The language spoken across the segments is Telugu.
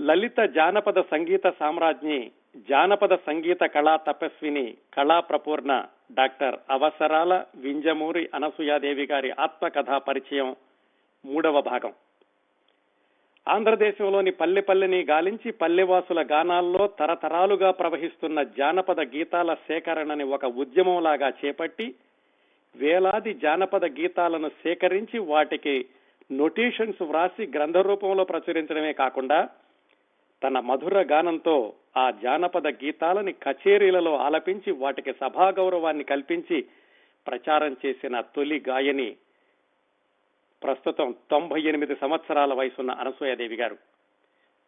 లలిత జానపద సంగీత సామ్రాజ్ఞి జానపద సంగీత కళా తపస్విని కళా ప్రపూర్ణ డాక్టర్ అవసరాల వింజమూరి అనసూయాదేవి గారి ఆత్మకథా పరిచయం మూడవ భాగం. ఆంధ్రదేశంలోని పల్లె పల్లెని గాలించి పల్లెవాసుల గానాల్లో తరతరాలుగా ప్రవహిస్తున్న జానపద గీతాల సేకరణని ఒక ఉద్యమంలాగా చేపట్టి వేలాది జానపద గీతాలను సేకరించి వాటికి నోటేషన్స్ వ్రాసి గ్రంథ రూపంలో ప్రచురించడమే కాకుండా తన మధుర గానంతో ఆ జానపద గీతాలని కచేరీలలో ఆలపించి వాటికి సభా గౌరవాన్ని కల్పించి ప్రచారం చేసిన తొలి గాయని ప్రస్తుతం తొంభై ఎనిమిది సంవత్సరాల వయసున్న అనసూయాదేవి గారు.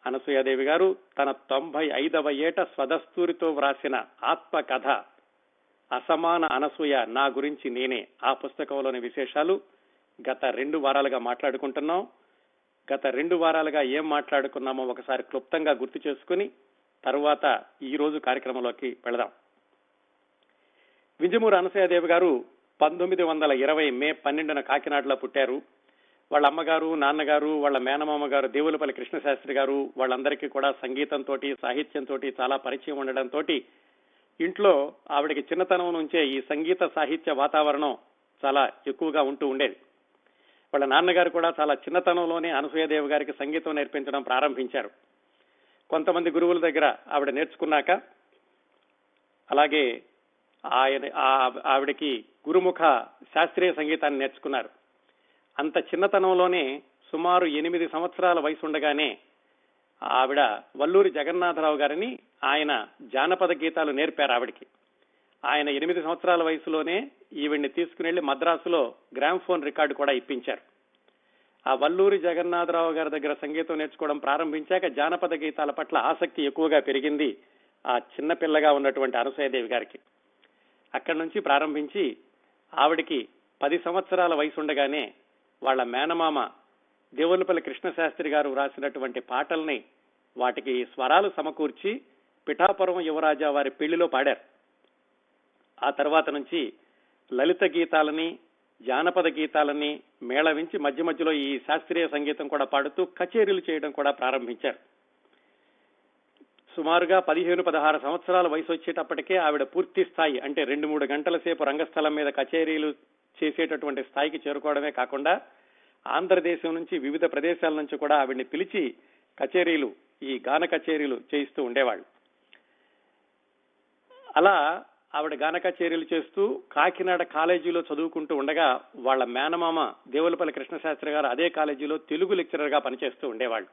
అనసూయాదేవి గారు తన తొంభై ఐదవ ఏట స్వదస్తూరితో వ్రాసిన ఆత్మకథ అసమాన అనసూయ నా గురించి నేనే ఆ పుస్తకంలోని విశేషాలు గత రెండు వారాలుగా మాట్లాడుకుంటున్నాం. గత రెండు వారాలుగా ఏం మాట్లాడుకున్నామో ఒకసారి క్లుప్తంగా గుర్తు చేసుకుని తరువాత ఈ రోజు కార్యక్రమంలోకి వెళదాం. వింజమూరు అనసూయదేవి గారు పంతొమ్మిది వందల ఇరవై మే పన్నెండున కాకినాడలో పుట్టారు. వాళ్ళ అమ్మగారు నాన్నగారు వాళ్ళ మేనమామ గారు దేవులపల్లి కృష్ణశాస్త్రి గారు వాళ్ళందరికీ కూడా సంగీతంతో సాహిత్యంతో చాలా పరిచయం ఉండడంతో ఇంట్లో ఆవిడకి చిన్నతనం నుంచే ఈ సంగీత సాహిత్య వాతావరణం చాలా ఎక్కువగా ఉంటూ ఉండేది. వాళ్ళ నాన్నగారు కూడా చాలా చిన్నతనంలోనే అనసూయదేవి గారికి సంగీతం నేర్పించడం ప్రారంభించారు. కొంతమంది గురువుల దగ్గర ఆవిడ నేర్చుకున్నాక అలాగే ఆయన ఆవిడకి గురుముఖ శాస్త్రీయ సంగీతాన్ని నేర్చుకున్నారు. అంత చిన్నతనంలోనే సుమారు ఎనిమిది సంవత్సరాల వయసు ఉండగానే ఆవిడ వల్లూరి జగన్నాథరావు గారిని ఆయన జానపద గీతాలు నేర్పారు ఆవిడికి. ఆయన ఎనిమిది సంవత్సరాల వయసులోనే ఈవిడ్ని తీసుకుని మద్రాసులో గ్రామ్ఫోన్ రికార్డు కూడా ఇప్పించారు. ఆ వల్లూరి జగన్నాథరావు గారి దగ్గర సంగీతం నేర్చుకోవడం ప్రారంభించాక జానపద గీతాల పట్ల ఆసక్తి ఎక్కువగా పెరిగింది ఆ చిన్న పిల్లగా ఉన్నటువంటి అనసూయదేవి గారికి. అక్కడి నుంచి ప్రారంభించి ఆవిడికి పది సంవత్సరాల వయసు ఉండగానే వాళ్ళ మేనమామ దేవులపల్లి కృష్ణశాస్త్రి గారు వ్రాసినటువంటి పాటల్ని వాటికి స్వరాలు సమకూర్చి పిఠాపురం యువరాజా వారి పెళ్ళిలో పాడారు. ఆ తర్వాత నుంచి లలిత గీతాలని జానపద గీతాలని మేళవించి మధ్య మధ్యలో ఈ శాస్త్రీయ సంగీతం కూడా పాడుతూ కచేరీలు చేయడం కూడా ప్రారంభించారు. సుమారుగా పదిహేను పదహారు సంవత్సరాల వయసు వచ్చేటప్పటికే ఆవిడ పూర్తి స్థాయి అంటే రెండు మూడు గంటల సేపు రంగస్థలం మీద కచేరీలు చేసేటటువంటి స్థాయికి చేరుకోవడమే కాకుండా ఆంధ్రదేశం నుంచి వివిధ ప్రదేశాల నుంచి కూడా ఆవిడ్ని పిలిచి కచేరీలు ఈ గాన కచేరీలు చేయిస్తూ ఉండేవాళ్ళు. అలా ఆవిడ గాన కచేరీలు చేస్తూ కాకినాడ కాలేజీలో చదువుకుంటూ ఉండగా వాళ్ళ మేనమామ దేవులపల్లి కృష్ణశాస్త్రి గారు అదే కాలేజీలో తెలుగు లెక్చరర్గా పనిచేస్తూ ఉండేవాళ్ళు.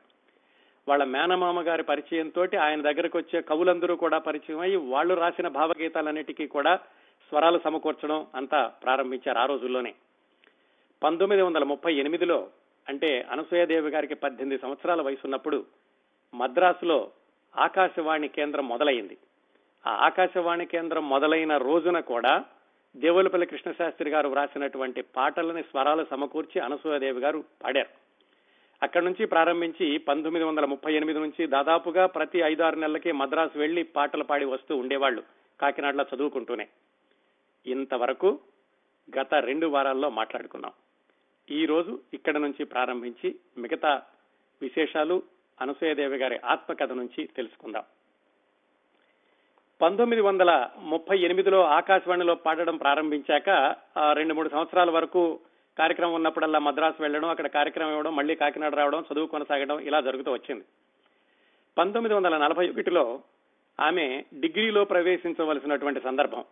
వాళ్ళ మేనమామ గారి పరిచయంతో ఆయన దగ్గరకు వచ్చే కవులందరూ కూడా పరిచయం అయ్యి వాళ్ళు రాసిన భావగీతాలన్నిటికీ కూడా స్వరాలు సమకూర్చడం అంతా ప్రారంభించారు ఆ రోజుల్లోనే. పంతొమ్మిది వందల ముప్పై ఎనిమిదిలో అంటే అనసూయదేవి గారికి పద్దెనిమిది సంవత్సరాల వయసున్నప్పుడు మద్రాసులో ఆకాశవాణి కేంద్రం మొదలైంది. ఆ ఆకాశవాణి కేంద్రం మొదలైన రోజున కూడా దేవులపల్లి కృష్ణశాస్త్రి గారు వ్రాసినటువంటి పాటలని స్వరాలు సమకూర్చి అనసూయదేవి గారు పాడారు. అక్కడి నుంచి ప్రారంభించి పంతొమ్మిది వందల ముప్పై ఎనిమిది నుంచి దాదాపుగా ప్రతి ఐదారు నెలలకి మద్రాసు వెళ్ళి పాటలు పాడి వస్తూ ఉండేవాళ్ళు కాకినాడలో చదువుకుంటూనే. ఇంతవరకు గత రెండు వారాల్లో మాట్లాడుకున్నాం. ఈ రోజు ఇక్కడ నుంచి ప్రారంభించి మిగతా విశేషాలు అనసూయదేవి గారి ఆత్మకథ నుంచి తెలుసుకుందాం. పంతొమ్మిది వందల ముప్పై ఎనిమిదిలో ఆకాశవాణిలో పాడడం ప్రారంభించాక రెండు మూడు సంవత్సరాల వరకు కార్యక్రమం ఉన్నప్పుడల్లా మద్రాసు వెళ్ళడం అక్కడ కార్యక్రమం ఇవ్వడం మళ్ళీ కాకినాడ రావడం చదువు కొనసాగడం ఇలా జరుగుతూ వచ్చింది. పంతొమ్మిది వందల నలభై ఒకటిలో ఆమె డిగ్రీలో ప్రవేశించవలసినటువంటి సందర్భం.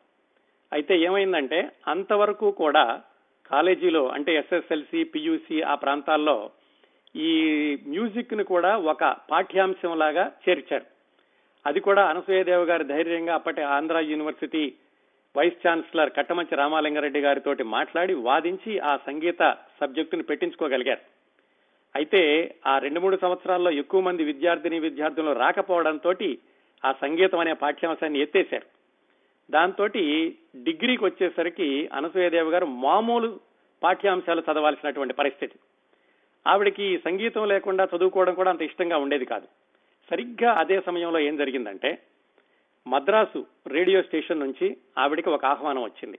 అయితే ఏమైందంటే అంతవరకు కూడా కాలేజీలో అంటే ఎస్ఎస్ఎల్సి పియూసి ఆ ప్రాంతాల్లో ఈ మ్యూజిక్ను కూడా ఒక పాఠ్యాంశం లాగా చేర్చారు. అది కూడా అనసూయదేవి గారి ధైర్యంగా అప్పటి Andhra university vice chancellor Kattamanchi Ramalingareddy గారితో మాట్లాడి వాదించి ఆ సంగీత సబ్జెక్టును పెట్టించుకోగలిగారు. అయితే ఆ రెండు మూడు సంవత్సరాల్లో ఎక్కువ మంది విద్యార్థిని విద్యార్థులు రాకపోవడంతో ఆ సంగీతం అనే పాఠ్యాంశాన్ని ఎత్తేశారు. దాంతో డిగ్రీకి వచ్చేసరికి అనసూయదేవి గారు మామూలు పాఠ్యాంశాలు చదవాల్సినటువంటి పరిస్థితి. ఆవిడకి సంగీతం లేకుండా చదువుకోవడం కూడా అంత ఇష్టంగా ఉండేది కాదు. సరిగ్గా అదే సమయంలో ఏం జరిగిందంటే మద్రాసు రేడియో స్టేషన్ నుంచి ఆవిడికి ఒక ఆహ్వానం వచ్చింది.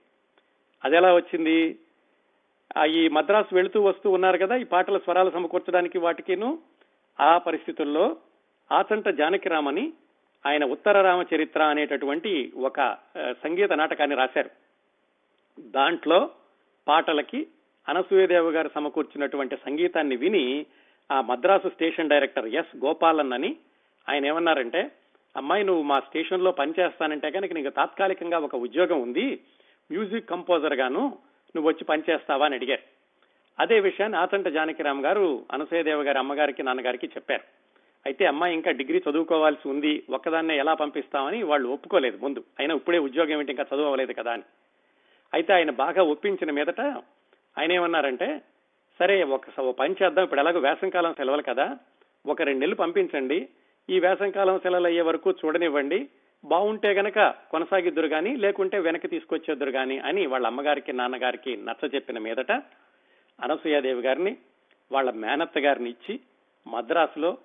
అది ఎలా వచ్చింది ఈ మద్రాసు వెళుతూ వస్తూ ఉన్నారు కదా ఈ పాటల స్వరాలు సమకూర్చడానికి వాటికిను. ఆ పరిస్థితుల్లో ఆచంట జానకిరామని ఆయన ఉత్తర రామ చరిత్ర అనేటటువంటి ఒక సంగీత నాటకాన్ని రాశారు. దాంట్లో పాటలకి అనసూయదేవ గారు సమకూర్చినటువంటి సంగీతాన్ని విని ఆ Madras station director S Gopalan అని ఆయన ఏమన్నారంటే అమ్మాయి నువ్వు మా స్టేషన్లో పనిచేస్తానంటే కనుక నీకు తాత్కాలికంగా ఒక ఉద్యోగం ఉంది మ్యూజిక్ కంపోజర్ గాను నువ్వు వచ్చి పనిచేస్తావా అని అడిగారు. అదే విషయాన్ని ఆచంట జానకిరామ్ గారు అనసూయదేవ గారి అమ్మగారికి నాన్నగారికి చెప్పారు. అయితే అమ్మాయి ఇంకా డిగ్రీ చదువుకోవాల్సి ఉంది ఒక్కదాన్నే ఎలా పంపిస్తామని వాళ్ళు ఒప్పుకోలేదు ముందు. అయినా ఇప్పుడే ఉద్యోగం ఏమిటి ఇంకా చదువలేదు కదా అని. అయితే ఆయన బాగా ఒప్పించిన మీదట ఆయన ఏమన్నారంటే సరే ఒక పని చేద్దాం ఇప్పుడు ఎలాగో వేసంకాలం సెలవులు కదా ఒక రెండు నెలలు పంపించండి ఈ వేసంకాలం సెలవులు అయ్యే వరకు చూడనివ్వండి. బాగుంటే గనక కొనసాగిద్దురు గాని లేకుంటే వెనక్కి తీసుకొచ్చేద్దరు గాని అని వాళ్ళ అమ్మగారికి నాన్నగారికి నచ్చ చెప్పిన మీదట అనసూయాదేవి గారిని వాళ్ళ మేనత్త గారిని ఇచ్చి మద్రాసులో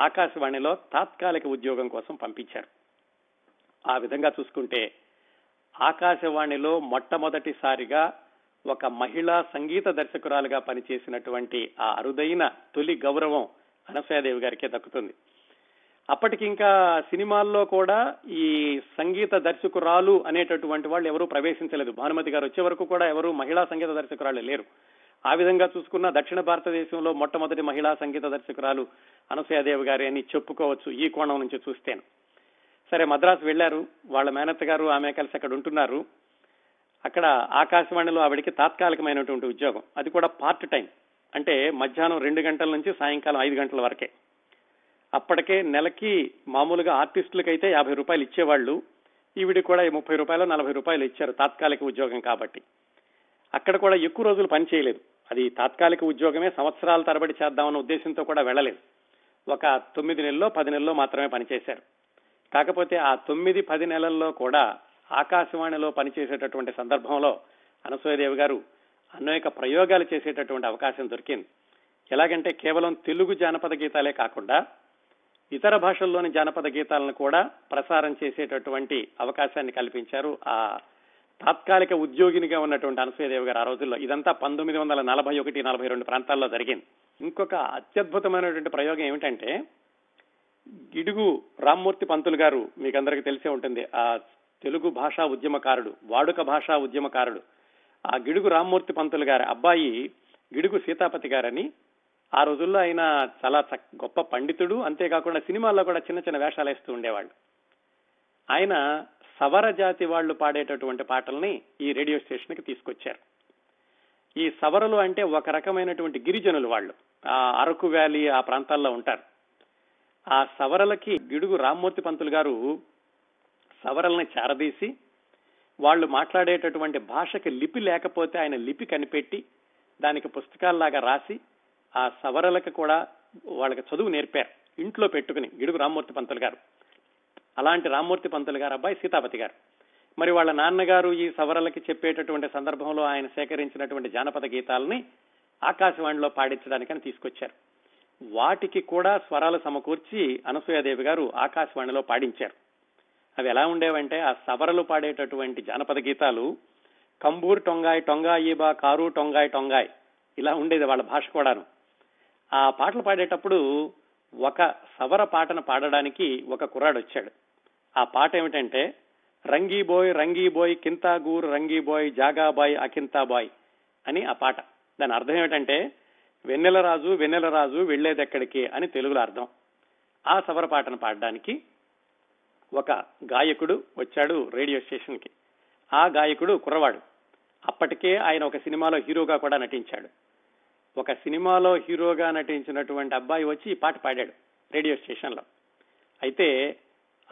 ఆకాశవాణిలో తాత్కాలిక ఉద్యోగం కోసం పంపించారు. ఆ విధంగా చూసుకుంటే ఆకాశవాణిలో మొట్టమొదటిసారిగా ఒక మహిళా సంగీత దర్శకురాలుగా పనిచేసినటువంటి ఆ అరుదైన తొలి గౌరవం అనసూయాదేవి గారికే దక్కుతుంది. అప్పటికి ఇంకా సినిమాల్లో కూడా ఈ సంగీత దర్శకురాలు అనేటటువంటి వాళ్ళు ఎవరూ ప్రవేశించలేదు. భానుమతి గారు వచ్చే వరకు కూడా ఎవరు మహిళా సంగీత దర్శకురాలు లేరు. ఆ విధంగా చూసుకున్న దక్షిణ భారతదేశంలో మొట్టమొదటి మహిళా సంగీత దర్శకురాలు అనసూయాదేవి గారి అని చెప్పుకోవచ్చు ఈ కోణం నుంచి చూస్తేను. సరే మద్రాసు వెళ్ళారు వాళ్ళ మేనత్త గారు ఆమె కలిసి అక్కడ ఉంటున్నారు. అక్కడ ఆకాశవాణిలో ఆవిడికి తాత్కాలికమైనటువంటి ఉద్యోగం. అది కూడా పార్ట్ టైం. అంటే మధ్యాహ్నం రెండు గంటల నుంచి సాయంకాలం ఐదు గంటల వరకే. అప్పటికే నెలకి మామూలుగా ఆర్టిస్టులకైతే యాభై రూపాయలు ఇచ్చేవాళ్ళు. ఈవిడికి కూడా ఈ ముప్పై రూపాయలు నలభై రూపాయలు ఇచ్చారు తాత్కాలిక ఉద్యోగం కాబట్టి. అక్కడ కూడా ఎక్కువ రోజులు పని చేయలేదు. అది తాత్కాలిక ఉద్యోగమే సంవత్సరాల తరబడి చేద్దామన్న ఉద్దేశంతో కూడా వెళ్ళలేదు. ఒక తొమ్మిది నెలల్లో పది నెలల్లో మాత్రమే పనిచేశారు కాకపోతే ఆ తొమ్మిది పది నెలల్లో కూడా ఆకాశవాణిలో పనిచేసేటటువంటి సందర్భంలో అనసూయదేవి గారు అనేక ప్రయోగాలు చేసేటటువంటి అవకాశం దొరికింది. ఎలాగంటే కేవలం తెలుగు జానపద గీతాలే కాకుండా ఇతర భాషల్లోని జానపద గీతాలను కూడా ప్రసారం చేసేటటువంటి అవకాశాన్ని కల్పించారు ఆ తాత్కాలిక ఉద్యోగినిగా ఉన్నటువంటి అనసూయదేవి గారు ఆ రోజుల్లో. ఇదంతా పంతొమ్మిది వందల నలభై ఒకటి నలభై రెండు ప్రాంతాల్లో జరిగింది. ఇంకొక అత్యద్భుతమైనటువంటి ప్రయోగం ఏమిటంటే గిడుగు రామ్మూర్తి పంతులు గారు మీకు అందరికీ తెలిసే ఉంటుంది. ఆ తెలుగు భాషా ఉద్యమకారుడు వాడుక భాషా ఉద్యమకారుడు. ఆ గిడుగు రామ్మూర్తి పంతులు గారి అబ్బాయి గిడుగు సీతాపతి గారని ఆ రోజుల్లో ఆయన చాలా గొప్ప పండితుడు. అంతేకాకుండా సినిమాల్లో కూడా చిన్న చిన్న వేషాలు వేస్తూ ఉండేవాళ్ళు. ఆయన సవర జాతి వాళ్ళు పాడేటటువంటి పాటల్ని ఈ రేడియో స్టేషన్కి తీసుకొచ్చారు. ఈ సవరలు అంటే ఒక రకమైనటువంటి గిరిజనులు వాళ్ళు. ఆ అరకు వ్యాలీ ఆ ప్రాంతాల్లో ఉంటారు. ఆ సవరలకి గిడుగు రామ్మూర్తి పంతులు గారు సవరల్ని చేరదీసి వాళ్ళు మాట్లాడేటటువంటి భాషకి లిపి లేకపోతే ఆయన లిపి కనిపెట్టి దానికి పుస్తకాల్లాగా రాసి ఆ సవరలకు కూడా వాళ్ళకి చదువు నేర్పారు. ఇంట్లో పెట్టుకుని గిడుగు రామ్మూర్తి పంతులు గారు. అలాంటి రామ్మూర్తి పంతులు గారు అబ్బాయి సీతాపతి గారు. మరి వాళ్ళ నాన్నగారు ఈ సవరలకి చెప్పేటటువంటి సందర్భంలో ఆయన సేకరించినటువంటి జానపద గీతాలని ఆకాశవాణిలో పాడించడానికని తీసుకొచ్చారు. వాటికి కూడా స్వరాలు సమకూర్చి అనసూయాదేవి గారు ఆకాశవాణిలో పాడించారు. అవి ఎలా ఉండేవంటే ఆ సవరలు పాడేటటువంటి జానపద గీతాలు కంబూర్ టొంగాయ్ టొంగాయిబా కారు టొంగాయ్ టొంగాయ్ ఇలా ఉండేది వాళ్ళ భాష కూడాను. ఆ పాటలు పాడేటప్పుడు ఒక సవర పాటను పాడడానికి ఒక కుర్రాడు వచ్చాడు. ఆ పాట ఏమిటంటే రంగీ బోయ్ కింతాగూర్ రంగీబోయ్ జాగాబాయ్ అకింతాబాయ్ అని ఆ పాట. దాని అర్థం ఏమిటంటే వెన్నెలరాజు వెన్నెలరాజు వెన్నెల వెళ్ళేదెక్కడికి అని తెలుగులో అర్థం. ఆ సవర పాటను పాడడానికి ఒక గాయకుడు వచ్చాడు రేడియో స్టేషన్కి. ఆ గాయకుడు కుర్రవాడు. అప్పటికే ఆయన ఒక సినిమాలో హీరోగా కూడా నటించాడు. ఒక సినిమాలో హీరోగా నటించినటువంటి అబ్బాయి వచ్చి ఈ పాట పాడాడు రేడియో స్టేషన్లో. అయితే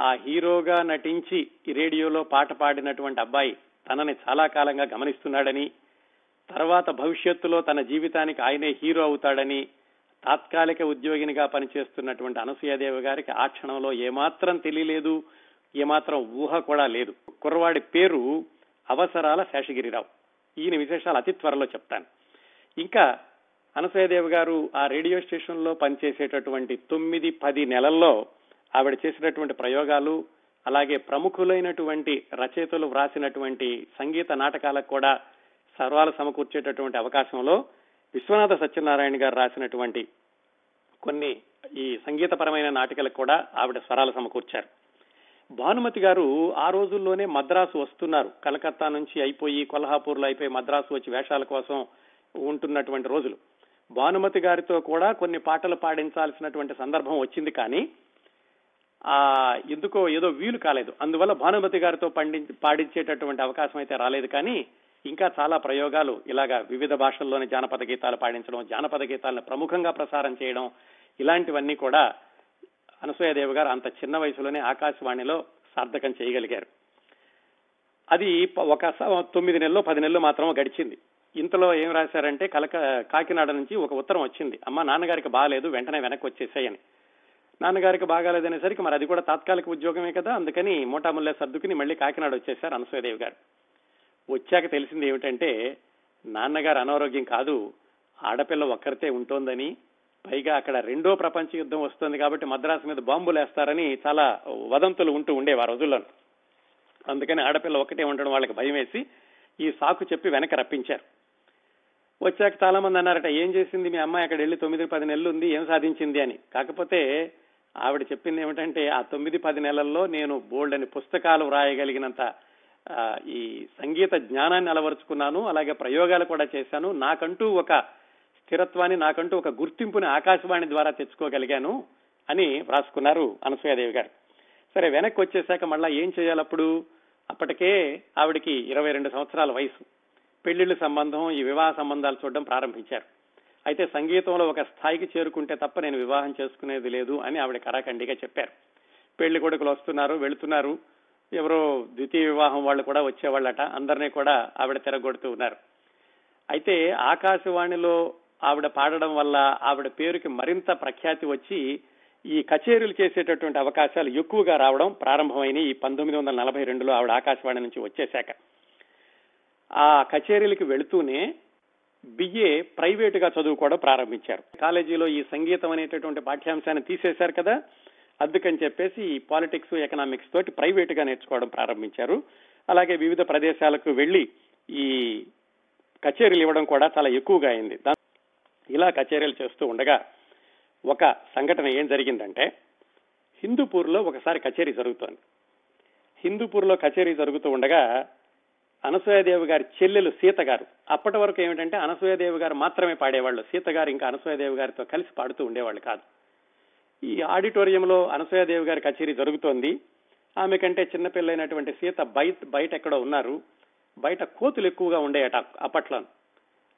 ఆ హీరోగా నటించి ఈ రేడియోలో పాట పాడినటువంటి అబ్బాయి తనని చాలా కాలంగా గమనిస్తున్నాడని తర్వాత భవిష్యత్తులో తన జీవితానికి ఆయనే హీరో అవుతాడని తాత్కాలిక ఉద్యోగినిగా పనిచేస్తున్నటువంటి అనసూయాదేవి గారికి ఆ క్షణంలో ఏమాత్రం తెలియలేదు ఏమాత్రం ఊహ కూడా లేదు. కుర్రవాడి పేరు అవసరాల శేషగిరిరావు. ఈయన విశేషాలు అతి త్వరలో చెప్తాను. ఇంకా అనసూయదేవి గారు ఆ రేడియో స్టేషన్లో పనిచేసేటటువంటి తొమ్మిది పది నెలల్లో ఆవిడ చేసినటువంటి ప్రయోగాలు అలాగే ప్రముఖులైనటువంటి రచయితలు వ్రాసినటువంటి సంగీత నాటకాలకు కూడా సర్వాలు సమకూర్చేటటువంటి అవకాశంలో విశ్వనాథ సత్యనారాయణ గారు రాసినటువంటి కొన్ని ఈ సంగీతపరమైన నాటికలకు కూడా ఆవిడ స్వరాలు సమకూర్చారు. భానుమతి గారు ఆ రోజుల్లోనే మద్రాసు వస్తున్నారు. కలకత్తా నుంచి అయిపోయి కొల్హాపూర్లో అయిపోయి మద్రాసు వచ్చి వేషాల కోసం ఉంటున్నటువంటి రోజులు. భానుమతి గారితో కూడా కొన్ని పాటలు పాడించాల్సినటువంటి సందర్భం వచ్చింది కానీ ఆ ఎందుకో ఏదో వీలు కాలేదు. అందువల్ల భానుమతి గారితో పండి పాడించేటటువంటి అవకాశం అయితే రాలేదు కానీ ఇంకా చాలా ప్రయోగాలు ఇలాగా వివిధ భాషల్లోని జానపద గీతాలు పాడించడం జానపద గీతాలను ప్రముఖంగా ప్రసారం చేయడం ఇలాంటివన్నీ కూడా అనసూయదేవి గారు అంత చిన్న వయసులోనే ఆకాశవాణిలో సార్థకం చేయగలిగారు. అది ఒక తొమ్మిది నెలలు పది నెలలు మాత్రం గడిచింది. ఇంతలో ఏం రాశారంటే కలక కాకినాడ నుంచి ఒక ఉత్తరం వచ్చింది. అమ్మ నాన్నగారికి బాగాలేదు వెంటనే వెనక్కి వచ్చేసాయని. నాన్నగారికి బాగాలేదనేసరికి మరి అది కూడా తాత్కాలిక ఉద్యోగమే కదా అందుకని మోటాముల్లే సర్దుకుని మళ్ళీ కాకినాడ వచ్చేసారు అనసూయదేవి గారు. వచ్చాక తెలిసింది ఏమిటంటే నాన్నగారు అనారోగ్యం కాదు ఆడపిల్ల ఒక్కరితే ఉంటోందని పైగా అక్కడ రెండో ప్రపంచ యుద్ధం వస్తుంది కాబట్టి మద్రాసు మీద బాంబులు వేస్తారని చాలా వదంతులు ఉంటూ ఉండేవి ఆ రోజుల్లో. అందుకని ఆడపిల్ల ఒక్కటే ఉండడం వాళ్ళకి భయం వేసి ఈ సాకు చెప్పి వెనక రప్పించారు. వచ్చాక చాలా మంది అన్నారట ఏం చేసింది మీ అమ్మాయి? అక్కడ వెళ్ళి తొమ్మిది పది నెలలు ఉంది ఏం సాధించింది? అని. కాకపోతే ఆవిడ చెప్పింది ఏమిటంటే ఆ తొమ్మిది పది నెలల్లో నేను బోల్డ్ అని పుస్తకాలు వ్రాయగలిగినంత ఈ సంగీత జ్ఞానాన్ని అలవరుచుకున్నాను అలాగే ప్రయోగాలు కూడా చేశాను. నాకంటూ ఒక స్థిరత్వాన్ని నాకంటూ ఒక గుర్తింపుని ఆకాశవాణి ద్వారా తెచ్చుకోగలిగాను అని వ్రాసుకున్నారు అనసూయాదేవి గారు. సరే వెనక్కి వచ్చేసాక మళ్ళా ఏం చేయాలప్పుడు? అప్పటికే ఆవిడికి ఇరవై రెండు సంవత్సరాల వయసు. పెళ్ళిళ్ళ సంబంధం ఈ వివాహ సంబంధాలు చూడడం ప్రారంభించారు. అయితే సంగీతంలో ఒక స్థాయికి చేరుకుంటే తప్ప నేను వివాహం చేసుకునేది లేదు అని ఆవిడ కరాఖండిగా చెప్పారు. పెళ్ళి కొడుకులు వస్తున్నారు వెళుతున్నారు. ఎవరో ద్వితీయ వివాహం వాళ్ళు కూడా వచ్చేవాళ్ళట. అందరినీ కూడా ఆవిడ తిరగొడుతూ ఉన్నారు. అయితే ఆకాశవాణిలో ఆవిడ పాడడం వల్ల ఆవిడ పేరుకి మరింత ప్రఖ్యాతి వచ్చి ఈ కచేరీలు చేసేటటువంటి అవకాశాలు ఎక్కువగా రావడం ప్రారంభమైన ఈ పంతొమ్మిది వందల నలభై రెండులో ఆవిడ ఆకాశవాణి నుంచి వచ్చేశాక. ఆ కచేరీలకి వెళుతూనే బిఏ ప్రైవేటుగా చదువుకోవడం ప్రారంభించారు. కాలేజీలో ఈ సంగీతం అనేటటువంటి పాఠ్యాంశాన్ని తీసేశారు కదా అందుకని చెప్పేసి ఈ పాలిటిక్స్ ఎకనామిక్స్ తోటి ప్రైవేటుగా నేర్చుకోవడం ప్రారంభించారు. అలాగే వివిధ ప్రదేశాలకు వెళ్ళి ఈ కచేరీలు ఇవ్వడం కూడా చాలా ఎక్కువగా అయింది. ఇలా కచేరీలు చేస్తూ ఉండగా ఒక సంఘటన ఏం జరిగిందంటే హిందూపూర్లో ఒకసారి కచేరీ జరుగుతోంది. హిందూపూర్లో కచేరీ జరుగుతూ ఉండగా అనసూయదేవి గారి చెల్లెలు సీత గారు. అప్పటి వరకు ఏమిటంటే అనసూయదేవి గారు మాత్రమే పాడేవాళ్ళు. సీత గారు ఇంకా అనసూయదేవి గారితో కలిసి పాడుతూ ఉండేవాళ్ళు కాదు. ఈ ఆడిటోరియంలో అనసూయదేవి గారి కచేరీ జరుగుతోంది. ఆమె కంటే చిన్నపిల్లైనటువంటి సీత బయట బయట ఎక్కడో ఉన్నారు. బయట కోతులు ఎక్కువగా ఉండేయట అప్పట్లో.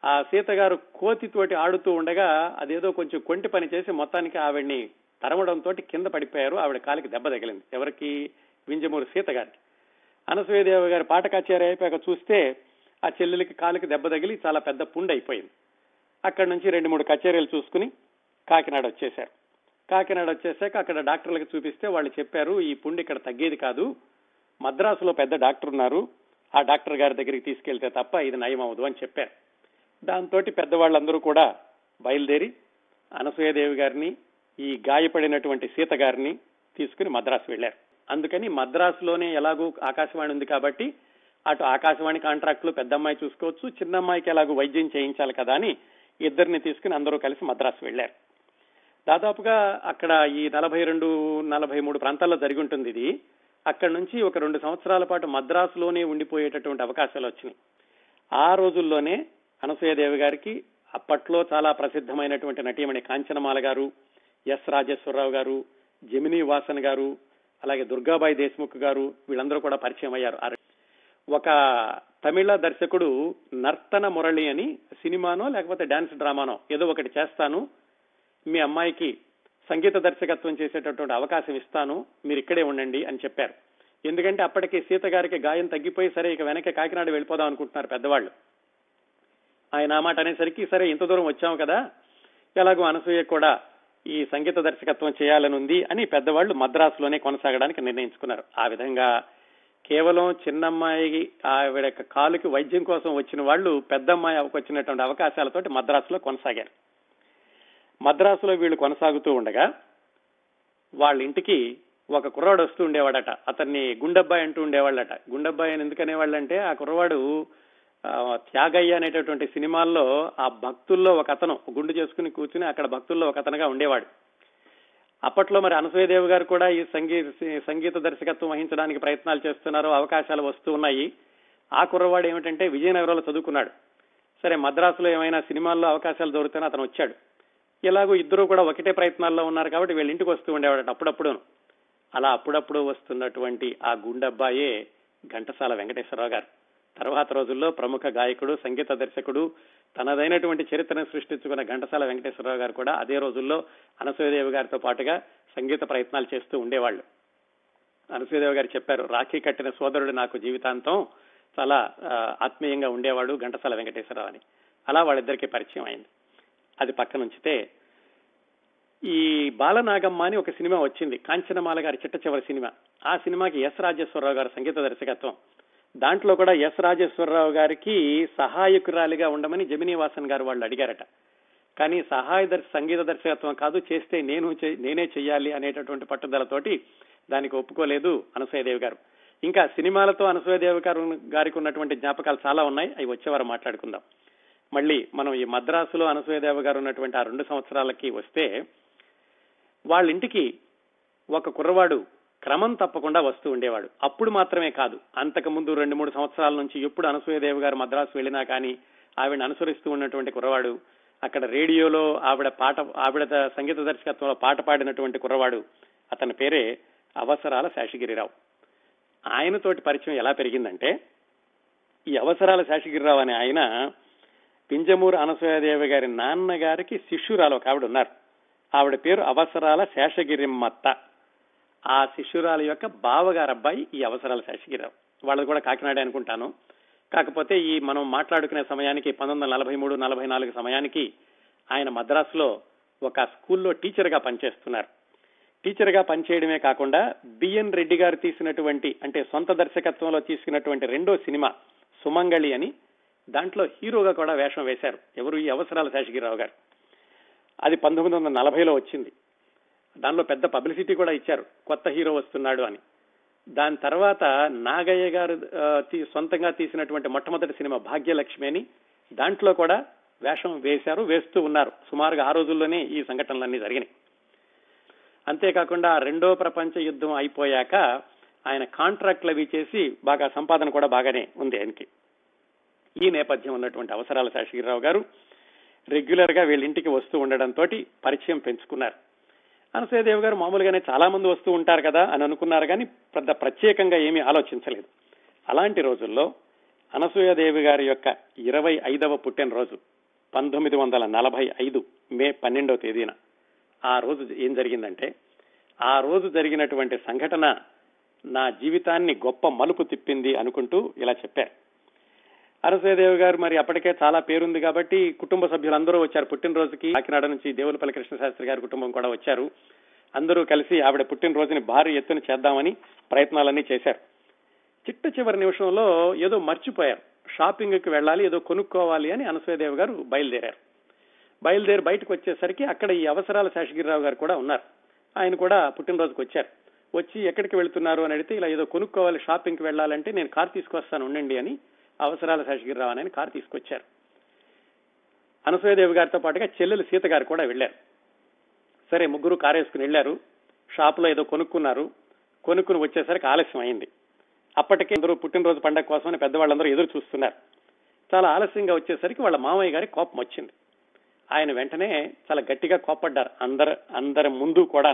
ఆ సీత గారు కోతితోటి ఆడుతూ ఉండగా అదేదో కొంచెం కొంటి పని చేసి మొత్తానికి ఆవిడ్ని తరమడంతో కింద పడిపోయారు. ఆవిడ కాలికి దెబ్బ తగిలింది. ఎవరికి? వింజమూరు సీత గారికి. అనసూయదేవి గారి పాట కచేరీ అయిపోయాక చూస్తే ఆ చెల్లెలకి కాలికి దెబ్బ తగిలి చాలా పెద్ద పుండు అయిపోయింది. అక్కడి నుంచి రెండు మూడు కచేరీలు చూసుకుని కాకినాడ వచ్చేశారు. కాకినాడ వచ్చేసాక అక్కడ డాక్టర్లకు చూపిస్తే వాళ్ళు చెప్పారు ఈ పుండు ఇక్కడ తగ్గేది కాదు. మద్రాసులో పెద్ద డాక్టర్ ఉన్నారు. ఆ డాక్టర్ గారి దగ్గరికి తీసుకెళ్తే తప్ప ఇది నయం అవ్వదు అని చెప్పారు. దాంతో పెద్దవాళ్ళందరూ కూడా బయలుదేరి అనసూయదేవి గారిని ఈ గాయపడినటువంటి సీత గారిని తీసుకుని మద్రాసు వెళ్ళారు అందుకని మద్రాసులోనే ఎలాగూ ఆకాశవాణి ఉంది కాబట్టి అటు ఆకాశవాణి కాంట్రాక్టులు పెద్ద అమ్మాయి చూసుకోవచ్చు చిన్న అమ్మాయికి వైద్యం చేయించాలి కదా అని ఇద్దరిని తీసుకుని అందరూ కలిసి మద్రాసు వెళ్ళారు దాదాపుగా అక్కడ ఈ నలభై రెండు నలభై మూడు ప్రాంతాల్లో జరిగి ఉంటుంది ఇది. అక్కడ నుంచి ఒక రెండు సంవత్సరాల పాటు మద్రాసులోనే ఉండిపోయేటటువంటి అవకాశాలు వచ్చినాయి. ఆ రోజుల్లోనే అనసూయదేవి గారికి అప్పట్లో చాలా ప్రసిద్ధమైనటువంటి నటీమణి కాంచనమాల గారు ఎస్ రాజేశ్వరరావు గారు జమినీ వాసన్ గారు అలాగే దుర్గాబాయి దేశ్ముఖ్ గారు వీళ్ళందరూ కూడా పరిచయం అయ్యారు. ఒక తమిళ దర్శకుడు నర్తన మురళి అని సినిమానో లేకపోతే డాన్స్ డ్రామానో ఏదో ఒకటి చేస్తాను. మీ అమ్మాయికి సంగీత దర్శకత్వం చేసేటటువంటి అవకాశం ఇస్తాను. మీరు ఇక్కడే ఉండండి అని చెప్పారు. ఎందుకంటే అప్పటికి సీత గారికి గాయం తగ్గిపోయి సరే ఇక వెనక కాకినాడ వెళ్ళిపోదాం అనుకుంటున్నారు పెద్దవాళ్ళు. ఆయన ఆ మాట అనేసరికి సరే ఇంత దూరం వచ్చాము కదా ఎలాగో అనసూయ కూడా ఈ సంగీత దర్శకత్వం చేయాలని ఉంది అని పెద్దవాళ్ళు మద్రాసులోనే కొనసాగడానికి నిర్ణయించుకున్నారు. ఆ విధంగా కేవలం చిన్నమ్మాయి ఆవిడ కాలుకి వైద్యం కోసం వచ్చిన వాళ్ళు పెద్దమ్మాయి వచ్చినటువంటి అవకాశాలతోటి మద్రాసులో కొనసాగారు. మద్రాసులో వీళ్ళు కొనసాగుతూ ఉండగా వాళ్ళ ఇంటికి ఒక కుర్రవాడు వస్తూ ఉండేవాడట. అతన్ని గుండబ్బాయి అంటూ ఉండేవాళ్ళట. గుండబ్బాయి అని ఎందుకనేవాళ్ళంటే ఆ కుర్రవాడు త్యాగయ్య అనేటటువంటి సినిమాల్లో ఆ భక్తుల్లో ఒక అతను గుండు చేసుకుని కూర్చుని అక్కడ భక్తుల్లో ఒక అతనుగా ఉండేవాడు. అప్పట్లో మరి అనసూయదేవి గారు కూడా ఈ సంగీత సంగీత దర్శకత్వం వహించడానికి ప్రయత్నాలు చేస్తున్నారు అవకాశాలు వస్తూ ఉన్నాయి. ఆ కుర్రవాడు ఏమిటంటే విజయనగరంలో చదువుకున్నాడు. సరే మద్రాసులో ఏమైనా సినిమాల్లో అవకాశాలు దొరికితేనే అతను వచ్చాడు. ఇలాగూ ఇద్దరు కూడా ఒకటే ప్రయత్నాల్లో ఉన్నారు కాబట్టి వీళ్ళ ఇంటికి వస్తూ ఉండేవాడు అప్పుడప్పుడు అలా అప్పుడప్పుడు వస్తున్నటువంటి ఆ గుండబ్బాయే ఘంటసాల వెంకటేశ్వరరావు గారు. తర్వాత రోజుల్లో ప్రముఖ గాయకుడు సంగీత దర్శకుడు తనదైనటువంటి చరిత్రను సృష్టించుకున్న ఘంటసాల వెంకటేశ్వరరావు గారు కూడా అదే రోజుల్లో అనసూయదేవి గారితో పాటుగా సంగీత ప్రయత్నాలు చేస్తూ ఉండేవాళ్ళు. అనసూయదేవి గారు చెప్పారు రాఖీ కట్టిన సోదరుడు నాకు జీవితాంతం చాలా ఆత్మీయంగా ఉండేవాడు ఘంటసాల వెంకటేశ్వరరావు అని. అలా వాళ్ళిద్దరికీ పరిచయం అయింది. అది పక్కన ఉంచితే ఈ బాలనాగమ్మ అని ఒక సినిమా వచ్చింది కాంచనమాల గారి చిట్ట చివరి సినిమా. ఆ సినిమాకి ఎస్ రాజేశ్వరరావు గారు సంగీత దర్శకత్వం. దాంట్లో కూడా ఎస్ రాజేశ్వరరావు గారికి సహాయకురాలిగా ఉండమని జమినీవాసన్ గారు వాళ్ళు అడిగారట. కానీ సహాయ దర్శ సంగీత దర్శకత్వం కాదు చేస్తే నేను నేనే చెయ్యాలి అనేటటువంటి పట్టుదలతోటి దానికి ఒప్పుకోలేదు అనసూయదేవి గారు. ఇంకా సినిమాలతో అనసూయదేవి గారు గారికి ఉన్నటువంటి జ్ఞాపకాలు చాలా ఉన్నాయి అవి వచ్చేవారు మాట్లాడుకుందాం. మళ్ళీ మనం ఈ మద్రాసులో అనసూయదేవి గారు ఉన్నటువంటి ఆ రెండు సంవత్సరాలకి వస్తే వాళ్ళ ఇంటికి ఒక కుర్రవాడు క్రమం తప్పకుండా వస్తూ ఉండేవాడు. అప్పుడు మాత్రమే కాదు. అంతకు ముందు రెండు మూడు సంవత్సరాల నుంచి ఎప్పుడు అనసూయదేవి గారు మద్రాసు వెళ్ళినా కానీ ఆవిడ అనుసరిస్తూ ఉన్నటువంటి కుర్రవాడు అక్కడ రేడియోలో ఆవిడ పాట ఆవిడ సంగీత దర్శకత్వంలో పాట పాడినటువంటి కుర్రవాడు అతని పేరే అవసరాల శేషగిరిరావు. ఆయనతోటి పరిచయం ఎలా పెరిగిందంటే ఈ అవసరాల శేషగిరిరావు అనే ఆయన పింజమూరు అనసూయదేవి గారి నాన్నగారికి శిష్యురాలు ఒక ఆవిడ ఉన్నారు. ఆవిడ పేరు అవసరాల శేషగిరిమ్మత్త ఆ శిష్యురాల యొక్క బావగారు అబ్బాయి ఈ అవసరాల శేషగిరిరావు వాళ్ళది కూడా కాకినాడ అనుకుంటాను. కాకపోతే ఈ మనం మాట్లాడుకునే సమయానికి పంతొమ్మిది వందల నలభై మూడు నలభై నాలుగు సమయానికి ఆయన మద్రాసులో ఒక స్కూల్లో టీచర్గా పనిచేస్తున్నారు. టీచర్గా పనిచేయడమే కాకుండా బిఎన్ రెడ్డి గారు తీసినటువంటి అంటే సొంత దర్శకత్వంలో తీసుకున్నటువంటి రెండో సినిమా సుమంగళి అని దాంట్లో హీరోగా కూడా వేషం వేశారు. ఎవరు ఈ అవసరాల శేషగిరిరావు గారు? అది పంతొమ్మిది వందల నలభైలో వచ్చింది. దానిలో పెద్ద పబ్లిసిటీ కూడా ఇచ్చారు. కొత్త హీరో వస్తున్నాడు అని. దాని తర్వాత నాగయ్య గారు సొంతంగా తీసినటువంటి మొట్టమొదటి సినిమా భాగ్యలక్ష్మి అని. దాంట్లో కూడా వేషం వేశారు వేస్తూ ఉన్నారు. సుమారుగా ఆ రోజుల్లోనే ఈ సంఘటనలన్నీ జరిగినాయి. అంతేకాకుండా రెండో ప్రపంచ యుద్ధం అయిపోయాక ఆయన కాంట్రాక్ట్లు అవి చేసి బాగా సంపాదన కూడా బాగానే ఉంది ఆయనకి. ఈ నేపథ్యం ఉన్నటువంటి అవసరాల శేషగిరిరావు గారు రెగ్యులర్గా వీళ్ళ ఇంటికి వస్తూ ఉండడంతో పరిచయం పెంచుకున్నారు. అనసూయదేవి గారు మామూలుగానే చాలా మంది వస్తూ ఉంటారు కదా అని అనుకున్నారు కానీ పెద్ద ప్రత్యేకంగా ఏమీ ఆలోచించలేదు. అలాంటి రోజుల్లో అనసూయదేవి గారి యొక్క ఇరవై ఐదవ పుట్టినరోజు పంతొమ్మిది వందల నలభై ఐదు మే పన్నెండవ తేదీన ఆ రోజు ఏం జరిగిందంటే ఆ రోజు జరిగినటువంటి సంఘటన నా జీవితాన్ని గొప్ప మలుపు తిప్పింది అనుకుంటూ ఇలా చెప్పారు. అరసేదేవి గారు మరి అప్పటికే చాలా పేరుంది కాబట్టి కుటుంబ సభ్యులందరూ వచ్చారు పుట్టినరోజుకి. కాకినాడ నుంచి దేవులపల్లి కృష్ణశాస్త్రి గారి కుటుంబం కూడా వచ్చారు. అందరూ కలిసి ఆవిడ పుట్టినరోజుని భారీ ఎత్తున చేద్దామని ప్రయత్నాలన్నీ చేశారు. చిట్ట చివరి నిమిషంలో ఏదో మర్చిపోయారు. షాపింగ్కి వెళ్ళాలి ఏదో కొనుక్కోవాలి అని అనసూయదేవి గారు బయలుదేరారు. బయలుదేరి బయటకు వచ్చేసరికి అక్కడ ఈ అవసరాల శేషగిరిరావు గారు కూడా ఉన్నారు. ఆయన కూడా పుట్టినరోజుకు వచ్చారు. వచ్చి ఎక్కడికి వెళ్తున్నారు అని అడిగితే ఇలా ఏదో కొనుక్కోవాలి షాపింగ్కి వెళ్ళాలంటే నేను కార్ తీసుకొస్తాను ఉండండి అని అవసరాల శేషగిరిరావు అని కారు తీసుకొచ్చారు. అనసూయదేవి గారితో పాటుగా చెల్లెలు సీత గారు కూడా వెళ్ళారు సరే ముగ్గురు కారు వేసుకుని వెళ్ళారు షాపులో ఏదో కొనుక్కున్నారు. కొనుక్కుని వచ్చేసరికి ఆలస్యం అయింది. అప్పటికే అందరూ పుట్టినరోజు పండగ కోసమని పెద్దవాళ్ళందరూ ఎదురు చూస్తున్నారు. చాలా ఆలస్యంగా వచ్చేసరికి వాళ్ళ మామయ్య గారి కోపం వచ్చింది. ఆయన వెంటనే చాలా గట్టిగా కోపడ్డారు అందరు అందరి ముందు కూడా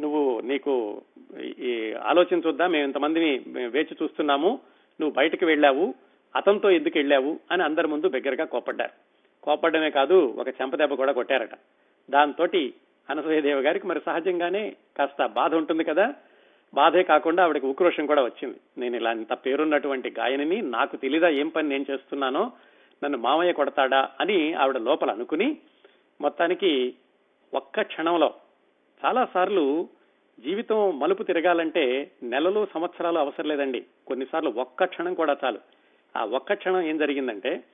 నువ్వు నీకు ఈ ఆలోచించొద్దా మేము ఇంతమందిని వేచి చూస్తున్నాము. నువ్వు బయటకు వెళ్ళావు. అతనితో ఎందుకు వెళ్ళావు అని అందరి ముందు దగ్గరగా కోపడ్డారు. కోపడమే కాదు ఒక చెంపదెబ్బ కూడా కొట్టారట. దాంతో అనసూయదేవి గారికి మరి సహజంగానే కాస్త బాధ ఉంటుంది కదా. బాధే కాకుండా ఆవిడకి ఉక్రోషం కూడా వచ్చింది. నేను ఇలా ఇంత పేరున్నటువంటి గాయనిని నాకు తెలీదా ఏం పని నేను చేస్తున్నానో నన్ను మామయ్య కొడతాడా అని ఆవిడ లోపల అనుకుని మొత్తానికి ఒక్క క్షణంలో చాలా సార్లు జీవితం మలుపు తిరగాలంటే నెలలు సంవత్సరాలు అవసరం లేదండి. కొన్నిసార్లు ఒక్క క్షణం కూడా చాలు. ఆ ఒక్క క్షణం ఏం జరిగిందంటే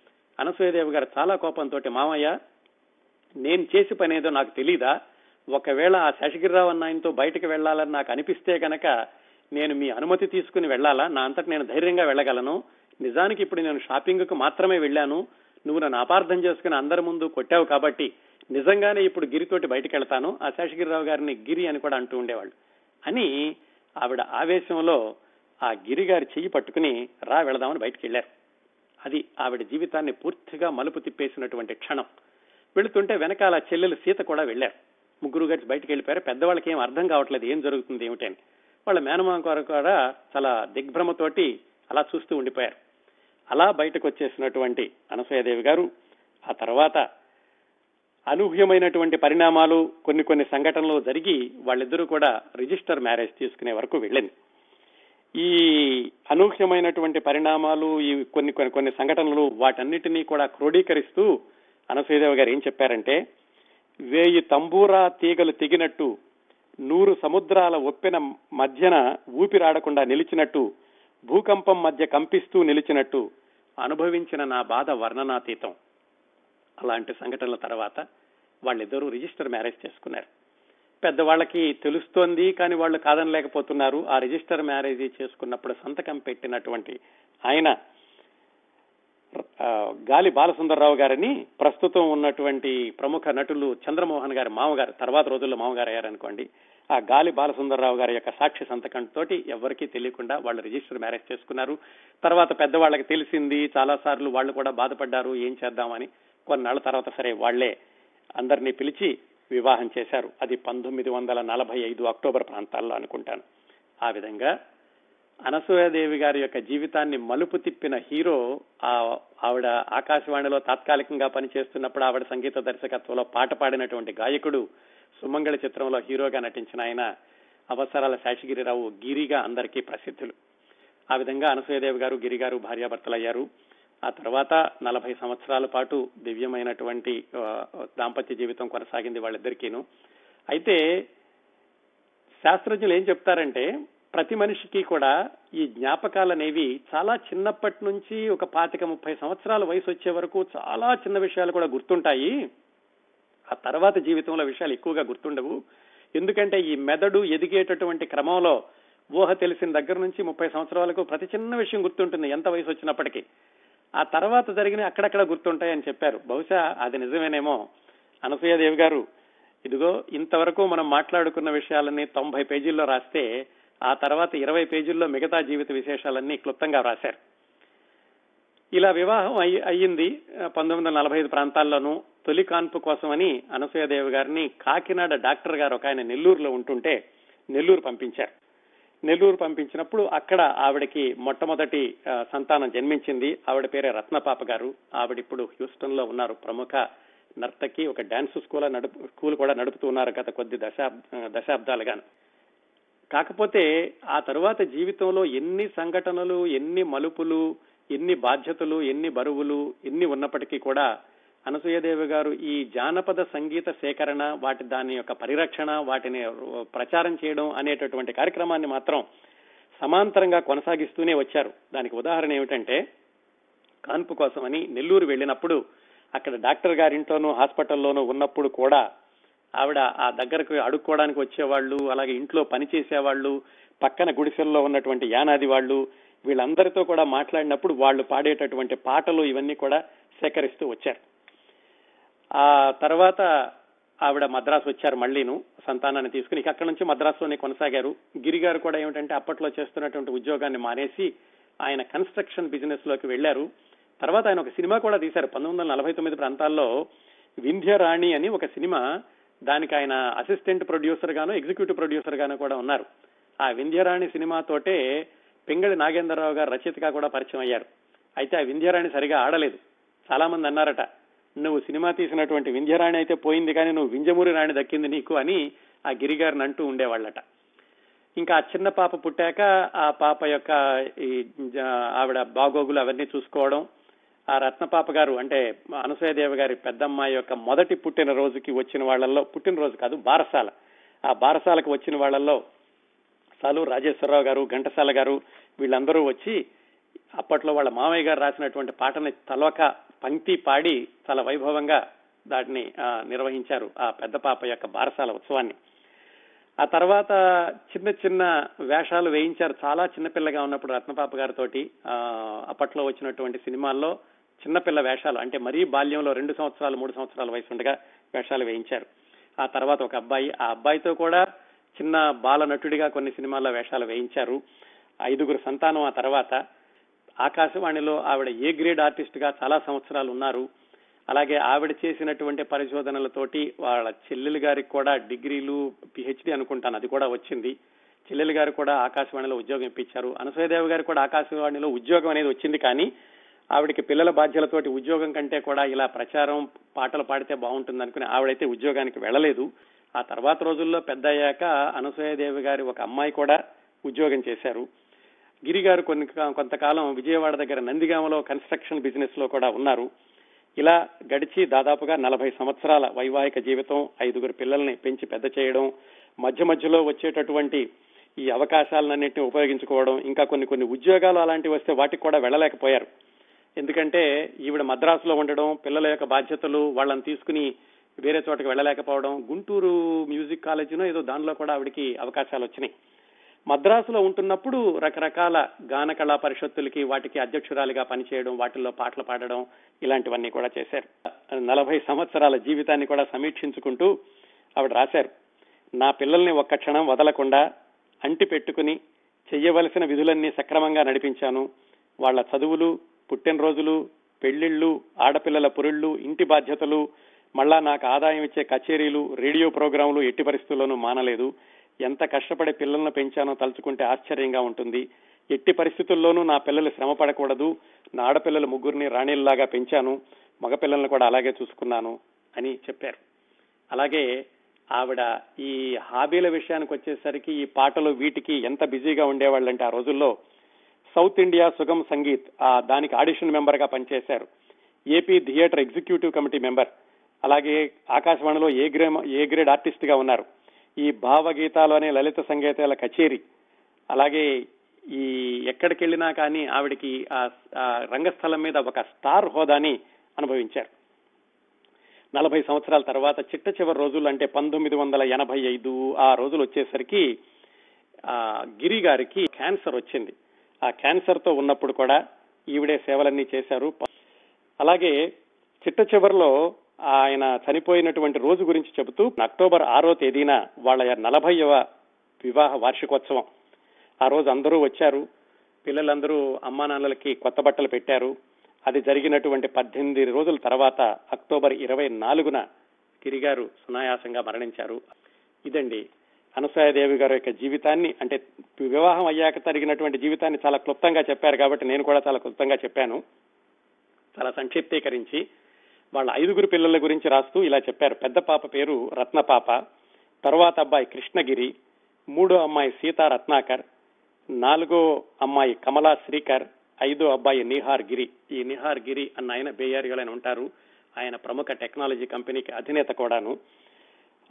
అనసూయదేవి గారు చాలా కోపంతో మామయ్య నేను చేసి పనేదో నాకు తెలీదా? ఒకవేళ ఆ శేషగిరిరావు అన్న ఆయనతో బయటకు వెళ్ళాలని నాకు అనిపిస్తే కనుక నేను మీ అనుమతి తీసుకుని వెళ్ళాలా నా అంతట నేను ధైర్యంగా వెళ్ళగలను. నిజానికి ఇప్పుడు నేను షాపింగ్కు మాత్రమే వెళ్ళాను. నువ్వు నన్ను అపార్థం చేసుకుని అందరి ముందు కొట్టావు కాబట్టి నిజంగానే ఇప్పుడు గిరితోటి బయటకు వెళ్తాను. ఆ శేషగిరిరావు గారిని గిరి అని కూడా అంటూ ఉండేవాళ్ళు. అని ఆవిడ ఆవేశంలో ఆ గిరిగారి చెయ్యి పట్టుకుని రా వెళదామని బయటికి వెళ్ళారు అది ఆవిడ జీవితాన్ని పూర్తిగా మలుపు తిప్పేసినటువంటి క్షణం. వెళుతుంటే వెనకాల చెల్లెలు సీత కూడా వెళ్ళారు. ముగ్గురు గారి బయటికి వెళ్ళిపోయారు పెద్దవాళ్ళకి ఏం అర్థం కావట్లేదు ఏం జరుగుతుంది ఏమిటని వాళ్ళ మేనమామ గారు కూడా చాలా దిగ్భ్రమతోటి అలా చూస్తూ ఉండిపోయారు. అలా బయటకు వచ్చేసినటువంటి అనసూయదేవి గారు ఆ తర్వాత అనూహ్యమైనటువంటి పరిణామాలు కొన్ని కొన్ని సంఘటనలు జరిగి వాళ్ళిద్దరూ కూడా రిజిస్టర్ మ్యారేజ్ తీసుకునే వరకు వెళ్ళింది. ఈ అనూహ్యమైనటువంటి పరిణామాలు ఈ కొన్ని కొన్ని కొన్ని సంఘటనలు వాటన్నిటినీ కూడా క్రోడీకరిస్తూ అనసూయదేవి గారు ఏం చెప్పారంటే వేయి తంబూరా తీగలు తెగినట్టు నూరు సముద్రాల ఒప్పెన మధ్యన ఊపిరాడకుండా నిలిచినట్టు భూకంపం మధ్య కంపిస్తూ నిలిచినట్టు అనుభవించిన నా బాధ వర్ణనాతీతం. అలాంటి సంఘటనల తర్వాత వాళ్ళిద్దరూ రిజిస్టర్ మ్యారేజ్ చేసుకున్నారు. పెద్దవాళ్ళకి తెలుస్తోంది కానీ వాళ్ళు కాదనలేకపోతున్నారు. ఆ రిజిస్టర్ మ్యారేజ్ చేసుకున్నప్పుడు సంతకం పెట్టినటువంటి ఆయన గాలి బాలసుందరరావు గారిని ప్రస్తుతం ఉన్నటువంటి ప్రముఖ నటులు చంద్రమోహన్ గారి మామగారు తర్వాత రోజుల్లో మామగారు అయ్యారనుకోండి ఆ గాలి బాలసుందరరావు గారి యొక్క సాక్షి సంతకం తోటి ఎవరికీ తెలియకుండా వాళ్ళు రిజిస్టర్ మ్యారేజ్ చేసుకున్నారు. తర్వాత పెద్దవాళ్ళకి తెలిసింది చాలా సార్లు వాళ్ళు కూడా బాధపడ్డారు ఏం చేద్దామని. కొన్నాళ్ళ తర్వాత సరే వాళ్ళే అందరినీ పిలిచి వివాహం చేశారు. అది పంతొమ్మిది వందల నలభై ఐదు అక్టోబర్ ప్రాంతాల్లో అనుకుంటాను. ఆ విధంగా అనసూయదేవి గారి యొక్క జీవితాన్ని మలుపు తిప్పిన హీరో ఆ ఆవిడ ఆకాశవాణిలో తాత్కాలికంగా పనిచేస్తున్నప్పుడు ఆవిడ సంగీత దర్శకత్వంలో పాట పాడినటువంటి గాయకుడు సుమంగళ చిత్రంలో హీరోగా నటించిన ఆయన అవసరాల శేషగిరిరావు గిరిగా అందరికీ ప్రసిద్ధులు. ఆ విధంగా అనసూయదేవి గారు గిరిగారు భార్యాభర్తలయ్యారు. ఆ తర్వాత నలభై సంవత్సరాల పాటు దివ్యమైనటువంటి దాంపత్య జీవితం కొనసాగింది వాళ్ళిద్దరికీను. అయితే శాస్త్రజ్ఞులు ఏం చెప్తారంటే ప్రతి మనిషికి కూడా ఈ జ్ఞాపకాలు అనేవి చాలా చిన్నప్పటి నుంచి ఒక పాతిక ముప్పై సంవత్సరాల వయసు వచ్చే వరకు చాలా చిన్న విషయాలు కూడా గుర్తుంటాయి. ఆ తర్వాత జీవితంలో విషయాలు ఎక్కువగా గుర్తుండవు. ఎందుకంటే ఈ మెదడు ఎదిగేటటువంటి క్రమంలో ఊహ తెలిసిన దగ్గర నుంచి ముప్పై సంవత్సరాలకు ప్రతి చిన్న విషయం గుర్తుంటుంది ఎంత వయసు వచ్చినప్పటికీ ఆ తర్వాత జరిగిన అక్కడక్కడ గుర్తుంటాయని చెప్పారు. బహుశా అది నిజమేనేమో. అనసూయదేవి గారు ఇదిగో ఇంతవరకు మనం మాట్లాడుకున్న విషయాలన్నీ తొంభై పేజీల్లో రాస్తే ఆ తర్వాత ఇరవై పేజీల్లో మిగతా జీవిత విశేషాలన్నీ క్లుప్తంగా రాశారు ఇలా వివాహం అయ్యి అయ్యింది పంతొమ్మిది వందల నలభై ఐదు ప్రాంతాల్లోనూ. తొలి కాన్పు కోసమని అనసూయదేవి గారిని కాకినాడ డాక్టర్ గారు ఒక ఆయన నెల్లూరులో ఉంటుంటే నెల్లూరు పంపించారు. నెల్లూరు పంపించినప్పుడు అక్కడ ఆవిడకి మొట్టమొదటి సంతానం జన్మించింది. ఆవిడ పేరే రత్నపాప గారు. ఆవిడ ఇప్పుడు హ్యూస్టన్లో ఉన్నారు. ప్రముఖ నర్తకి ఒక డాన్స్ స్కూల్ నడుపు స్కూల్ కూడా నడుపుతూ ఉన్నారు గత కొద్ది దశాబ్ దశాబ్దాలుగాను. కాకపోతే ఆ తరువాత జీవితంలో ఎన్ని సంఘటనలు ఎన్ని మలుపులు ఎన్ని బాధ్యతలు ఎన్ని బరువులు ఎన్ని ఉన్నప్పటికీ కూడా అనసూయదేవి గారు ఈ జానపద సంగీత సేకరణ వాటి దాని యొక్క పరిరక్షణ వాటిని ప్రచారం చేయడం అనేటటువంటి కార్యక్రమాన్ని మాత్రం సమాంతరంగా కొనసాగిస్తూనే వచ్చారు. దానికి ఉదాహరణ ఏమిటంటే కాన్పు కోసమని నెల్లూరు వెళ్ళినప్పుడు అక్కడ డాక్టర్ గారింట్లోనూ హాస్పిటల్లోనూ ఉన్నప్పుడు కూడా ఆవిడ ఆ దగ్గరకు అడుక్కోవడానికి వచ్చేవాళ్ళు అలాగే ఇంట్లో పని చేసేవాళ్ళు పక్కన గుడిసెల్లో ఉన్నటువంటి యానాది వాళ్ళు వీళ్ళందరితో కూడా మాట్లాడినప్పుడు వాళ్ళు పాడేటటువంటి పాటలు ఇవన్నీ కూడా సేకరిస్తూ వచ్చారు. ఆ తర్వాత ఆవిడ మద్రాసు వచ్చారు మళ్ళీను సంతానాన్ని తీసుకుని. అక్కడ అక్కడి నుంచి మద్రాసులోనే కొనసాగారు. గిరిగారు కూడా ఏమిటంటే అప్పట్లో చేస్తున్నటువంటి ఉద్యోగాన్ని మానేసి ఆయన కన్స్ట్రక్షన్ బిజినెస్లోకి వెళ్ళారు తర్వాత ఆయన ఒక సినిమా కూడా తీశారు. పంతొమ్మిది వందల నలభై తొమ్మిది ప్రాంతాల్లో వింధ్యరాణి అని ఒక సినిమా. దానికి ఆయన అసిస్టెంట్ ప్రొడ్యూసర్ గాను ఎగ్జిక్యూటివ్ ప్రొడ్యూసర్ గాను కూడా ఉన్నారు. ఆ వింధ్యరాణి సినిమాతోటే పింగళి నాగేంద్రరావు గారు రచయితగా కూడా పరిచయం అయ్యారు. అయితే ఆ వింధ్యరాణి సరిగా ఆడలేదు. చాలా మంది అన్నారట నువ్వు సినిమా తీసినటువంటి వింధ్యరాణి అయితే పోయింది కానీ నువ్వు వింజమూరి రాణి దక్కింది నీకు అని ఆ గిరిగారిని అంటూ ఉండేవాళ్ళట. ఇంకా ఆ చిన్న పాప పుట్టాక ఆ పాప యొక్క ఈ జ- ఆవిడ బాగోగులు అవన్నీ చూసుకోవడం ఆ రత్నపాప గారు అంటే అనసూయదేవి గారి పెద్దమ్మాయి యొక్క మొదటి పుట్టిన రోజుకి వచ్చిన వాళ్ళల్లో పుట్టినరోజు కాదు బారసాల. ఆ బారసాలకు వచ్చిన వాళ్ళల్లో సాలు రాజేశ్వరరావు గారు ఘంటసాల గారు వీళ్ళందరూ వచ్చి అప్పట్లో వాళ్ళ మామయ్య గారు రాసినటువంటి పాటని తలవక పంక్తి పాడి చాలా వైభవంగా దాటిని నిర్వహించారు ఆ పెద్ద పాప యొక్క బారసాల ఉత్సవాన్ని. ఆ తర్వాత చిన్న చిన్న వేషాలు వేయించారు. చాలా చిన్నపిల్లగా ఉన్నప్పుడు రత్నపాప గారితోటి అప్పట్లో వచ్చినటువంటి సినిమాల్లో చిన్నపిల్ల వేషాలు అంటే మరీ బాల్యంలో రెండు సంవత్సరాలు మూడు సంవత్సరాల వయసు ఉండగా వేషాలు వేయించారు. ఆ తర్వాత ఒక అబ్బాయి ఆ అబ్బాయితో కూడా చిన్న బాల నటుడిగా కొన్ని సినిమాల్లో వేషాలు వేయించారు. ఐదుగురు సంతానం ఆ తర్వాత ఆకాశవాణిలో ఆవిడ ఏ గ్రేడ్ ఆర్టిస్ట్గా చాలా సంవత్సరాలు ఉన్నారు. అలాగే ఆవిడ చేసినటువంటి పరిశోధనలతోటి వాళ్ళ చెల్లెలు గారికి కూడా డిగ్రీలు పిహెచ్డి అనుకుంటాను అది కూడా వచ్చింది. చెల్లెలు గారు కూడా ఆకాశవాణిలో ఉద్యోగం ఇప్పించారు. అనసూయదేవి గారు కూడా ఆకాశవాణిలో ఉద్యోగం అనేది వచ్చింది కానీ ఆవిడకి పిల్లల బాధ్యతలతోటి ఉద్యోగం కంటే కూడా ఇలా ప్రచారం పాటలు పాడితే బాగుంటుంది అనుకుని ఆవిడైతే ఉద్యోగానికి వెళ్ళలేదు. ఆ తర్వాత రోజుల్లో పెద్ద అయ్యాక అనసూయదేవి గారి ఒక అమ్మాయి కూడా ఉద్యోగం చేశారు. గిరి గారు కొన్ని కొంతకాలం విజయవాడ దగ్గర నందిగామలో కన్స్ట్రక్షన్ బిజినెస్లో కూడా ఉన్నారు. ఇలా గడిచి దాదాపుగా నలభై సంవత్సరాల వైవాహిక జీవితం ఐదుగురు పిల్లల్ని పెంచి పెద్ద చేయడం మధ్య మధ్యలో వచ్చేటటువంటి ఈ అవకాశాలన్నింటినీ ఉపయోగించుకోవడం ఇంకా కొన్ని కొన్ని ఉద్యోగాలు అలాంటివి వస్తే వాటికి కూడా వెళ్ళలేకపోయారు. ఎందుకంటే ఈవిడ మద్రాసులో ఉండడం పిల్లల యొక్క బాధ్యతలు వాళ్ళని తీసుకుని వేరే చోటకి వెళ్ళలేకపోవడం గుంటూరు మ్యూజిక్ కాలేజీనో ఏదో దానిలో కూడా ఆవిడకి అవకాశాలు వచ్చినాయి. మద్రాసులో ఉంటున్నప్పుడు రకరకాల గాన కళా పరిషత్తులకి వాటికి అధ్యక్షురాలిగా పనిచేయడం వాటిల్లో పాటలు పాడడం ఇలాంటివన్నీ కూడా చేశారు. నలభై సంవత్సరాల జీవితాన్ని కూడా సమీక్షించుకుంటూ ఆవిడ రాశారు. నా పిల్లల్ని ఒక్క క్షణం వదలకుండా అంటి పెట్టుకుని చెయ్యవలసిన విధులన్నీ సక్రమంగా నడిపించాను. వాళ్ళ చదువులు పుట్టినరోజులు పెళ్ళిళ్ళు ఆడపిల్లల పురిళ్ళు ఇంటి బాధ్యతలు మళ్ళా నాకు ఆదాయం ఇచ్చే కచేరీలు రేడియో ప్రోగ్రాంలు ఎట్టి పరిస్థితుల్లోనూ మానలేదు. ఎంత కష్టపడి పిల్లలను పెంచానో తలుచుకుంటే ఆశ్చర్యంగా ఉంటుంది. ఎట్టి పరిస్థితుల్లోనూ నా పిల్లలు శ్రమ పడకూడదు. నా ఆడపిల్లల ముగ్గురిని రాణిల్లాగా పెంచాను. మగపిల్లలను కూడా అలాగే చూసుకున్నాను అని చెప్పారు. అలాగే ఆవిడ ఈ హాబీల విషయానికి వచ్చేసరికి ఈ పాటలు వీటికి ఎంత బిజీగా ఉండేవాళ్ళంటే ఆ రోజుల్లో సౌత్ ఇండియా సుగమ్ సంగీత్ ఆ దానికి ఆడిషన్ మెంబర్గా పనిచేశారు. AP theatre executive committee member అలాగే ఆకాశవాణిలో ఏ గ్రేడ్ ఏ గ్రేడ్ ఆర్టిస్ట్గా ఉన్నారు. ఈ భావగీతాలు అనే లలిత సంగీతాల కచేరీ. అలాగే ఈ ఎక్కడికి వెళ్ళినా కానీ ఆవిడకి ఆ రంగస్థలం మీద ఒక స్టార్ హోదాని అనుభవించారు. నలభై సంవత్సరాల తర్వాత చిట్ట చివరి రోజులు అంటే పంతొమ్మిది వందల ఎనభై ఐదు ఆ రోజులు వచ్చేసరికి ఆ గిరి గారికి క్యాన్సర్ వచ్చింది. ఆ క్యాన్సర్తో ఉన్నప్పుడు కూడా ఈవిడే సేవలన్నీ చేశారు. అలాగే చిట్ట చివరిలో ఆయన చనిపోయినటువంటి రోజు గురించి చెబుతూ అక్టోబర్ ఆరో తేదీన వాళ్ళ నలభైవ వివాహ వార్షికోత్సవం. ఆ రోజు అందరూ వచ్చారు. పిల్లలందరూ అమ్మా నాన్నలకి కొత్త బట్టలు పెట్టారు. అది జరిగినటువంటి పద్దెనిమిది రోజుల తర్వాత అక్టోబర్ ఇరవై నాలుగున గిరిగారు సునాయాసంగా మరణించారు. ఇదండి అనసూయదేవి గారి యొక్క జీవితాన్ని అంటే వివాహం అయ్యాక జరిగినటువంటి జీవితాన్ని చాలా క్లుప్తంగా చెప్పారు కాబట్టి నేను కూడా చాలా క్లుప్తంగా చెప్పాను. చాలా సంక్షిప్తీకరించి వాళ్ళ ఐదుగురు పిల్లల గురించి రాస్తూ ఇలా చెప్పారు. పెద్ద పాప పేరు రత్నపాప తర్వాత అబ్బాయి కృష్ణగిరి మూడో అమ్మాయి సీతా రత్నాకర్ నాలుగో అమ్మాయి కమలా శ్రీకర్ ఐదో అబ్బాయి నిహార్ గిరి. ఈ నిహార్ గిరి అన్న ఆయన బేయారిలో ఉంటారు. ఆయన ప్రముఖ టెక్నాలజీ కంపెనీకి అధినేత కూడాను.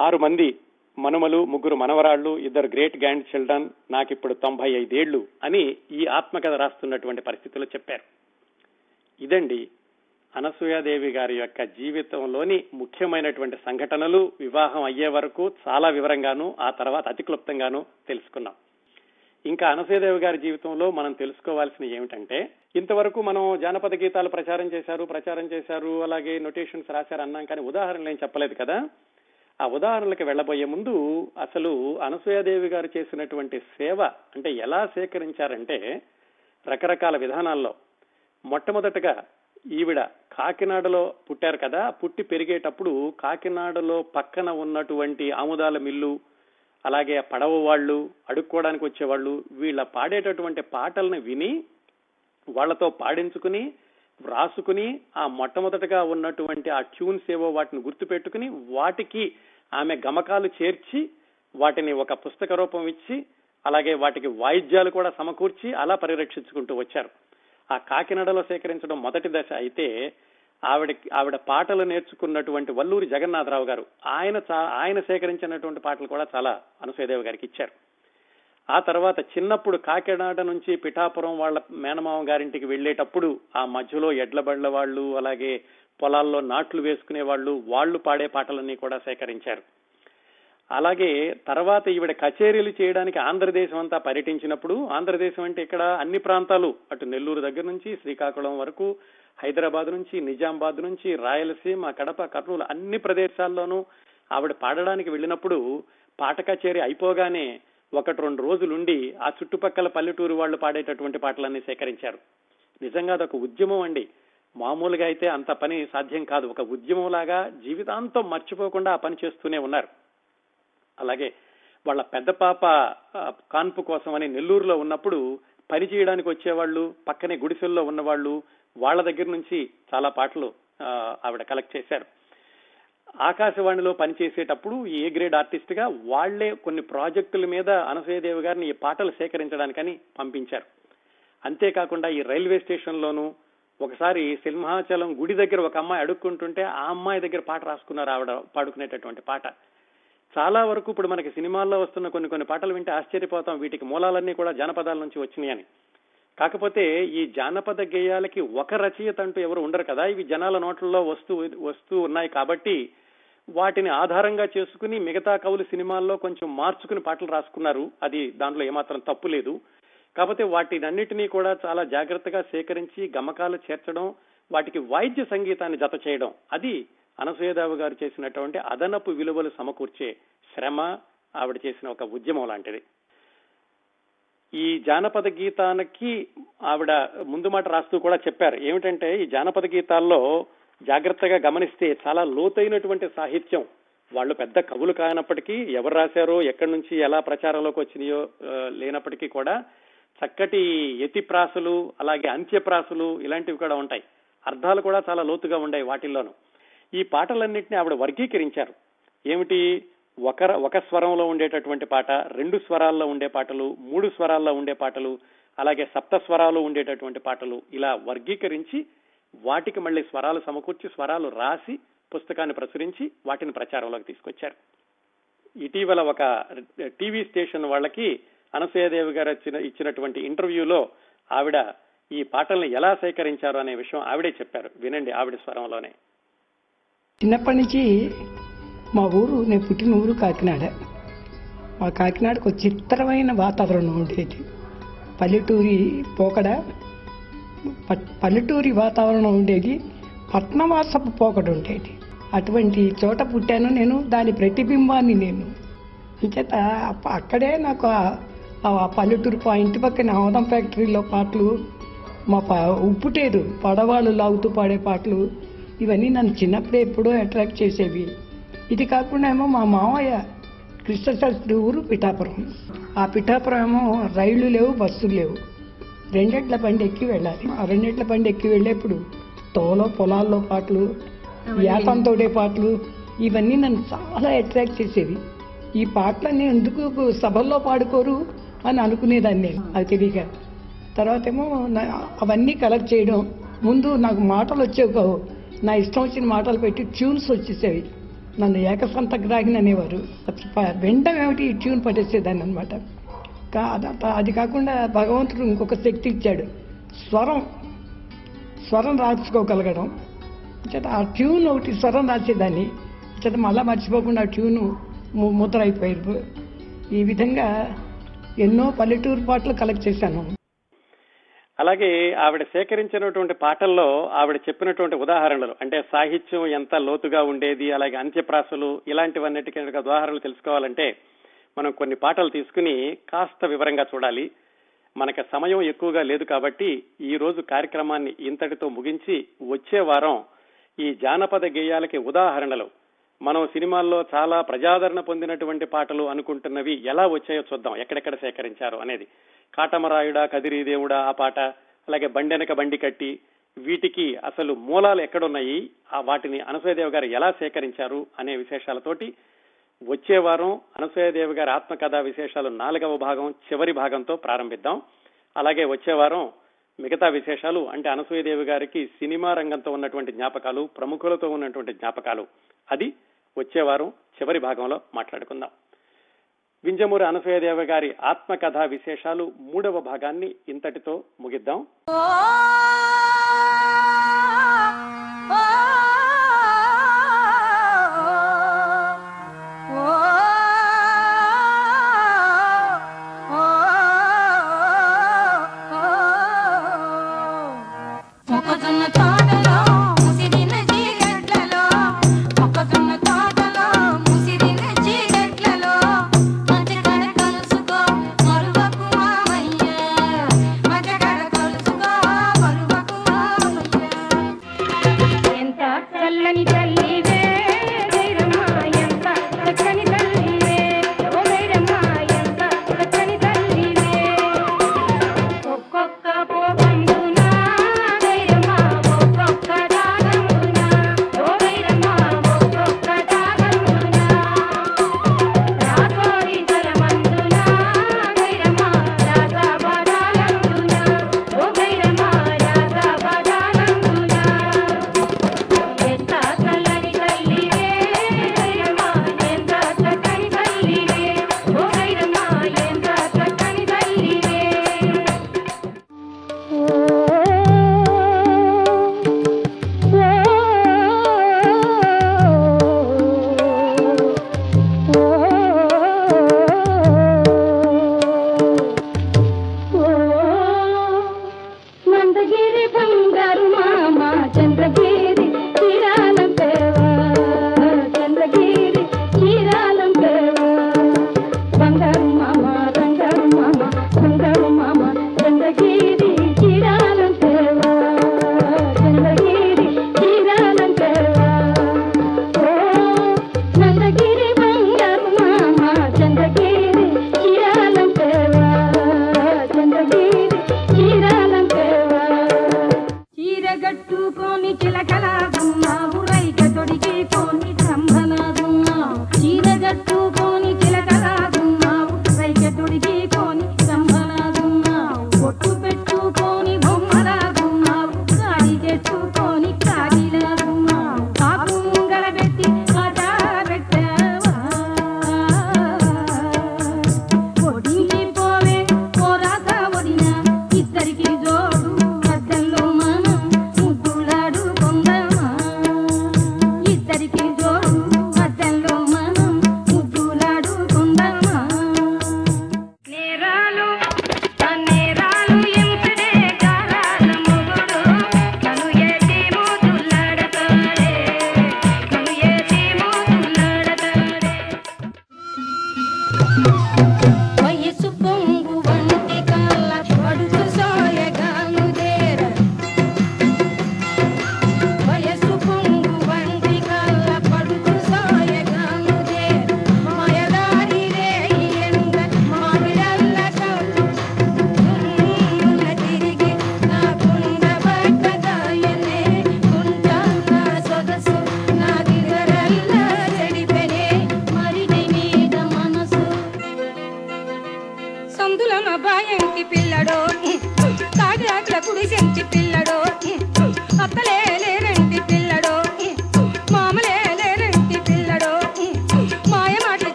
ఆరు మంది మనుమలు ముగ్గురు మనవరాళ్ళు ఇద్దరు గ్రేట్ గ్రాండ్ చిల్డ్రన్ నాకు ఇప్పుడు తొంభై ఐదేళ్ళు అని ఈ ఆత్మకథ రాస్తున్నటువంటి పరిస్థితుల్లో చెప్పారు. ఇదండి అనసూయాదేవి గారి యొక్క జీవితంలోని ముఖ్యమైనటువంటి సంఘటనలు వివాహం అయ్యే వరకు చాలా వివరంగాను ఆ తర్వాత అతి క్లుప్తంగాను తెలుసుకున్నాం. ఇంకా అనసూయదేవి గారి జీవితంలో మనం తెలుసుకోవాల్సిన ఏమిటంటే ఇంతవరకు మనం జానపద గీతాలు ప్రచారం చేశారు ప్రచారం చేశారు అలాగే నోటేషన్స్ రాశారు అన్నాం కానీ ఉదాహరణలు ఏం చెప్పలేదు కదా. ఆ ఉదాహరణలకు వెళ్ళబోయే ముందు అసలు అనసూయాదేవి గారు చేసినటువంటి సేవ అంటే ఎలా సేకరించారంటే రకరకాల విధానాల్లో మొట్టమొదటగా ఈవిడ కాకినాడలో పుట్టారు కదా పుట్టి పెరిగేటప్పుడు కాకినాడలో పక్కన ఉన్నటువంటి ఆముదాల మిల్లు అలాగే పడవ వాళ్ళు అడుక్కోవడానికి వచ్చేవాళ్ళు వీళ్ళ పాడేటటువంటి పాటలను విని వాళ్ళతో పాడించుకుని వ్రాసుకుని ఆ మొట్టమొదటగా ఉన్నటువంటి ఆ ట్యూన్స్ ఏవో వాటిని గుర్తుపెట్టుకుని వాటికి ఆమె గమకాలు చేర్చి వాటిని ఒక పుస్తక రూపం ఇచ్చి అలాగే వాటికి వాయిద్యాలు కూడా సమకూర్చి అలా పరిరక్షించుకుంటూ వచ్చారు. ఆ కాకినాడలో సేకరించడం మొదటి దశ అయితే ఆవిడ ఆవిడ పాటలు నేర్చుకున్నటువంటి వల్లూరి జగన్నాథరావు గారు ఆయన ఆయన సేకరించినటువంటి పాటలు కూడా చాలా అనసూయదేవి గారికి ఇచ్చారు. ఆ తర్వాత చిన్నప్పుడు కాకినాడ నుంచి పిఠాపురం వాళ్ళ మేనమామ గారింటికి వెళ్ళేటప్పుడు ఆ మధ్యలో ఎడ్లబళ్ళ వాళ్ళు అలాగే పొలాల్లో నాట్లు వేసుకునే వాళ్ళు వాళ్ళు పాడే పాటలన్నీ కూడా సేకరించారు. అలాగే తర్వాత ఈవిడ కచేరీలు చేయడానికి ఆంధ్రదేశం అంతా పర్యటించినప్పుడు ఆంధ్రదేశం అంటే ఇక్కడ అన్ని ప్రాంతాలు అటు నెల్లూరు దగ్గర నుంచి శ్రీకాకుళం వరకు హైదరాబాద్ నుంచి నిజామాబాద్ నుంచి రాయలసీమ కడప కర్నూలు అన్ని ప్రదేశాల్లోనూ ఆవిడ పాడడానికి వెళ్ళినప్పుడు పాట కచేరీ అయిపోగానే ఒకటి రెండు రోజులుండి ఆ చుట్టుపక్కల పల్లెటూరు వాళ్ళు పాడేటటువంటి పాటలన్నీ సేకరించారు. నిజంగా అదొక ఉద్యమం అండి. మామూలుగా అయితే అంత పని సాధ్యం కాదు. ఒక ఉద్యమం లాగా జీవితాంతం మర్చిపోకుండా ఆ పని చేస్తూనే ఉన్నారు. అలాగే వాళ్ళ పెద్ద పాప కాన్పు కాన్పు కోసమని నెల్లూరులో ఉన్నప్పుడు పని చేయడానికి వచ్చేవాళ్ళు పక్కనే గుడిసెల్లో ఉన్నవాళ్ళు వాళ్ళ దగ్గర నుంచి చాలా పాటలు ఆవిడ కలెక్ట్ చేశారు. ఆకాశవాణిలో పనిచేసేటప్పుడు ఏ గ్రేడ్ ఆర్టిస్ట్గా వాళ్ళే కొన్ని ప్రాజెక్టుల మీద అనసూయదేవి గారిని ఈ పాటలు సేకరించడానికని పంపించారు. అంతేకాకుండా ఈ రైల్వే స్టేషన్ లోనూ ఒకసారి సింహాచలం గుడి దగ్గర ఒక అమ్మాయి అడుక్కుంటుంటే ఆ అమ్మాయి దగ్గర పాట రాసుకున్నారు ఆవిడ పాడుకునేటటువంటి పాట. చాలా వరకు ఇప్పుడు మనకి సినిమాల్లో వస్తున్న కొన్ని కొన్ని పాటలు వింటే ఆశ్చర్యపోతాం. వీటికి మూలాలన్నీ కూడా జానపదాల నుంచి వచ్చినాయని కాకపోతే ఈ జానపద గేయాలకి ఒక రచయిత అంటూ ఎవరు ఉండరు కదా. ఇవి జనాల నోట్లలో వస్తూ వస్తూ ఉన్నాయి కాబట్టి వాటిని ఆధారంగా చేసుకుని మిగతా కవులు సినిమాల్లో కొంచెం మార్చుకుని పాటలు రాసుకున్నారు. అది దాంట్లో ఏమాత్రం తప్పు లేదు. కాకపోతే వాటినన్నిటినీ కూడా చాలా జాగ్రత్తగా సేకరించి గమకాలు చేర్చడం వాటికి వాయిద్య సంగీతాన్ని జత చేయడం అది అనసూయదావు గారు చేసినటువంటి అదనపు విలువలు సమకూర్చే శ్రమ ఆవిడ చేసిన ఒక ఉద్యమం లాంటిది. ఈ జానపద గీతానికి ఆవిడ ముందు మాట రాస్తూ కూడా చెప్పారు. ఏమిటంటే ఈ జానపద గీతాల్లో జాగ్రత్తగా గమనిస్తే చాలా లోతైనటువంటి సాహిత్యం. వాళ్ళు పెద్ద కవులు కానప్పటికీ ఎవరు రాశారో ఎక్కడి నుంచి ఎలా ప్రచారంలోకి వచ్చినాయో లేనప్పటికీ కూడా చక్కటి ఎతిప్రాసులు అలాగే అంత్యప్రాసులు ఇలాంటివి కూడా ఉంటాయి. అర్థాలు కూడా చాలా లోతుగా ఉండాయి వాటిల్లోనూ. ఈ పాటలన్నింటినీ ఆవిడ వర్గీకరించారు. ఏమిటి? ఒక ఒక స్వరంలో ఉండేటటువంటి పాట రెండు స్వరాల్లో ఉండే పాటలు మూడు స్వరాల్లో ఉండే పాటలు అలాగే సప్త స్వరాలు ఉండేటటువంటి పాటలు ఇలా వర్గీకరించి వాటికి మళ్ళీ స్వరాలు సమకూర్చి స్వరాలు రాసి పుస్తకాన్ని ప్రచురించి వాటిని ప్రచారంలోకి తీసుకొచ్చారు. ఇటీవల ఒక టీవీ స్టేషన్ వాళ్ళకి అనసూయదేవి గారు వచ్చిన ఇచ్చినటువంటి ఇంటర్వ్యూలో ఆవిడ ఈ పాటల్ని ఎలా సేకరించారు అనే విషయం ఆవిడే చెప్పారు. వినండి ఆవిడ స్వరంలోనే. చిన్నప్పటి నుంచి మా ఊరు నేను పుట్టిన ఊరు కాకినాడ. మా కాకినాడకు ఒక చిత్రమైన వాతావరణం ఉండేది. పల్లెటూరి పోకడ పల్లెటూరి వాతావరణం ఉండేది. పట్నవాసపు పోకడ ఉండేది. అటువంటి చోట పుట్టాను నేను దాని ప్రతిబింబాన్ని నేను. అంచేత అక్కడే నాకు ఆ- పల్లెటూరు పా ఇంటి పక్కన ఆమదం ఫ్యాక్టరీలో పాటలు మా ఉప్పుటేరు పడవాళ్ళు లాగుతూ పాడే పాటలు ఇవన్నీ నన్ను చిన్నప్పుడే ఎప్పుడో అట్రాక్ట్ చేసేవి. ఇది కాకుండా ఏమో మా మామయ్య కృష్ణశాస్త్రి ఊరు పిఠాపురం. ఆ పిఠాపురం ఏమో రైళ్ళు లేవు బస్సులు లేవు. రెండెట్ల బండి ఎక్కి వెళ్ళాలి. ఆ రెండెట్ల బండి ఎక్కి వెళ్ళేప్పుడు తోలో పొలాల్లో పాటలు యాసంతోడే పాటలు ఇవన్నీ నన్ను చాలా అట్రాక్ట్ చేసేవి. ఈ పాటలన్నీ ఎందుకు సభల్లో పాడుకోరు అని అనుకునేదాన్ని నేను అది తెలియక. తర్వాత ఏమో అవన్నీ కలెక్ట్ చేయడం. ముందు నాకు మాటలు వచ్చేవి కావు. నా ఇష్టం వచ్చిన మాటలు పెట్టి ట్యూన్స్ వచ్చేసేవి. నన్ను ఏకసంతగ్రాహిని అనేవారు. అది వినడం ఏమిటి? ఈ ట్యూన్ పట్టేసేదాన్ని అనమాట అది కాకుండా భగవంతుడు ఇంకొక శక్తి ఇచ్చాడు. స్వరం. స్వరం రాసుకోగలగడం చేత ఆ ట్యూన్ ఒకటి స్వరం రాసేదాన్ని. చేత మళ్ళా మర్చిపోకుండా ఆ ట్యూను ము- ముద్ర అయిపోయారు. ఈ విధంగా ఎన్నో పల్లెటూరు పాటలు కలెక్ట్ చేశాను. అలాగే ఆవిడ సేకరించినటువంటి పాటల్లో ఆవిడ చెప్పినటువంటి ఉదాహరణలు అంటే సాహిత్యం ఎంత లోతుగా ఉండేది అలాగే అంత్యప్రాసలు ఇలాంటివన్నిటికీ ఉదాహరణలు తెలుసుకోవాలంటే మనం కొన్ని పాటలు తీసుకుని కాస్త వివరంగా చూడాలి. మనకి సమయం ఎక్కువగా లేదు కాబట్టి ఈ రోజు కార్యక్రమాన్ని ఇంతటితో ముగించి వచ్చే వారం ఈ జానపద గేయాలకి ఉదాహరణలు. మనం సినిమాల్లో చాలా ప్రజాదరణ పొందినటువంటి పాటలు అనుకుంటున్నవి ఎలా వచ్చాయో చూద్దాం ఎక్కడెక్కడ సేకరించారు అనేది. కాటమరాయుడా కదిరీదేవుడా ఆ పాట అలాగే బండెనక బండి కట్టి వీటికి అసలు మూలాలు ఎక్కడున్నాయి? ఆ వాటిని అనసూయదేవి గారు ఎలా సేకరించారు అనే విశేషాలతోటి వచ్చే వారం అనసూయదేవి గారి ఆత్మకథా విశేషాలు నాలుగవ భాగం చివరి భాగంతో ప్రారంభిద్దాం. అలాగే వచ్చే వారం మిగతా విశేషాలు అంటే అనసూయదేవి గారికి సినిమా రంగంతో ఉన్నటువంటి జ్ఞాపకాలు ప్రముఖులతో ఉన్నటువంటి జ్ఞాపకాలు. అది వచ్చే వారం చివరి భాగంలో మాట్లాడుకుందాం. వింజమూరి అనసూయదేవి గారి ఆత్మకథా విశేషాలు మూడవ భాగాన్ని ఇంతటితో ముగిద్దాం.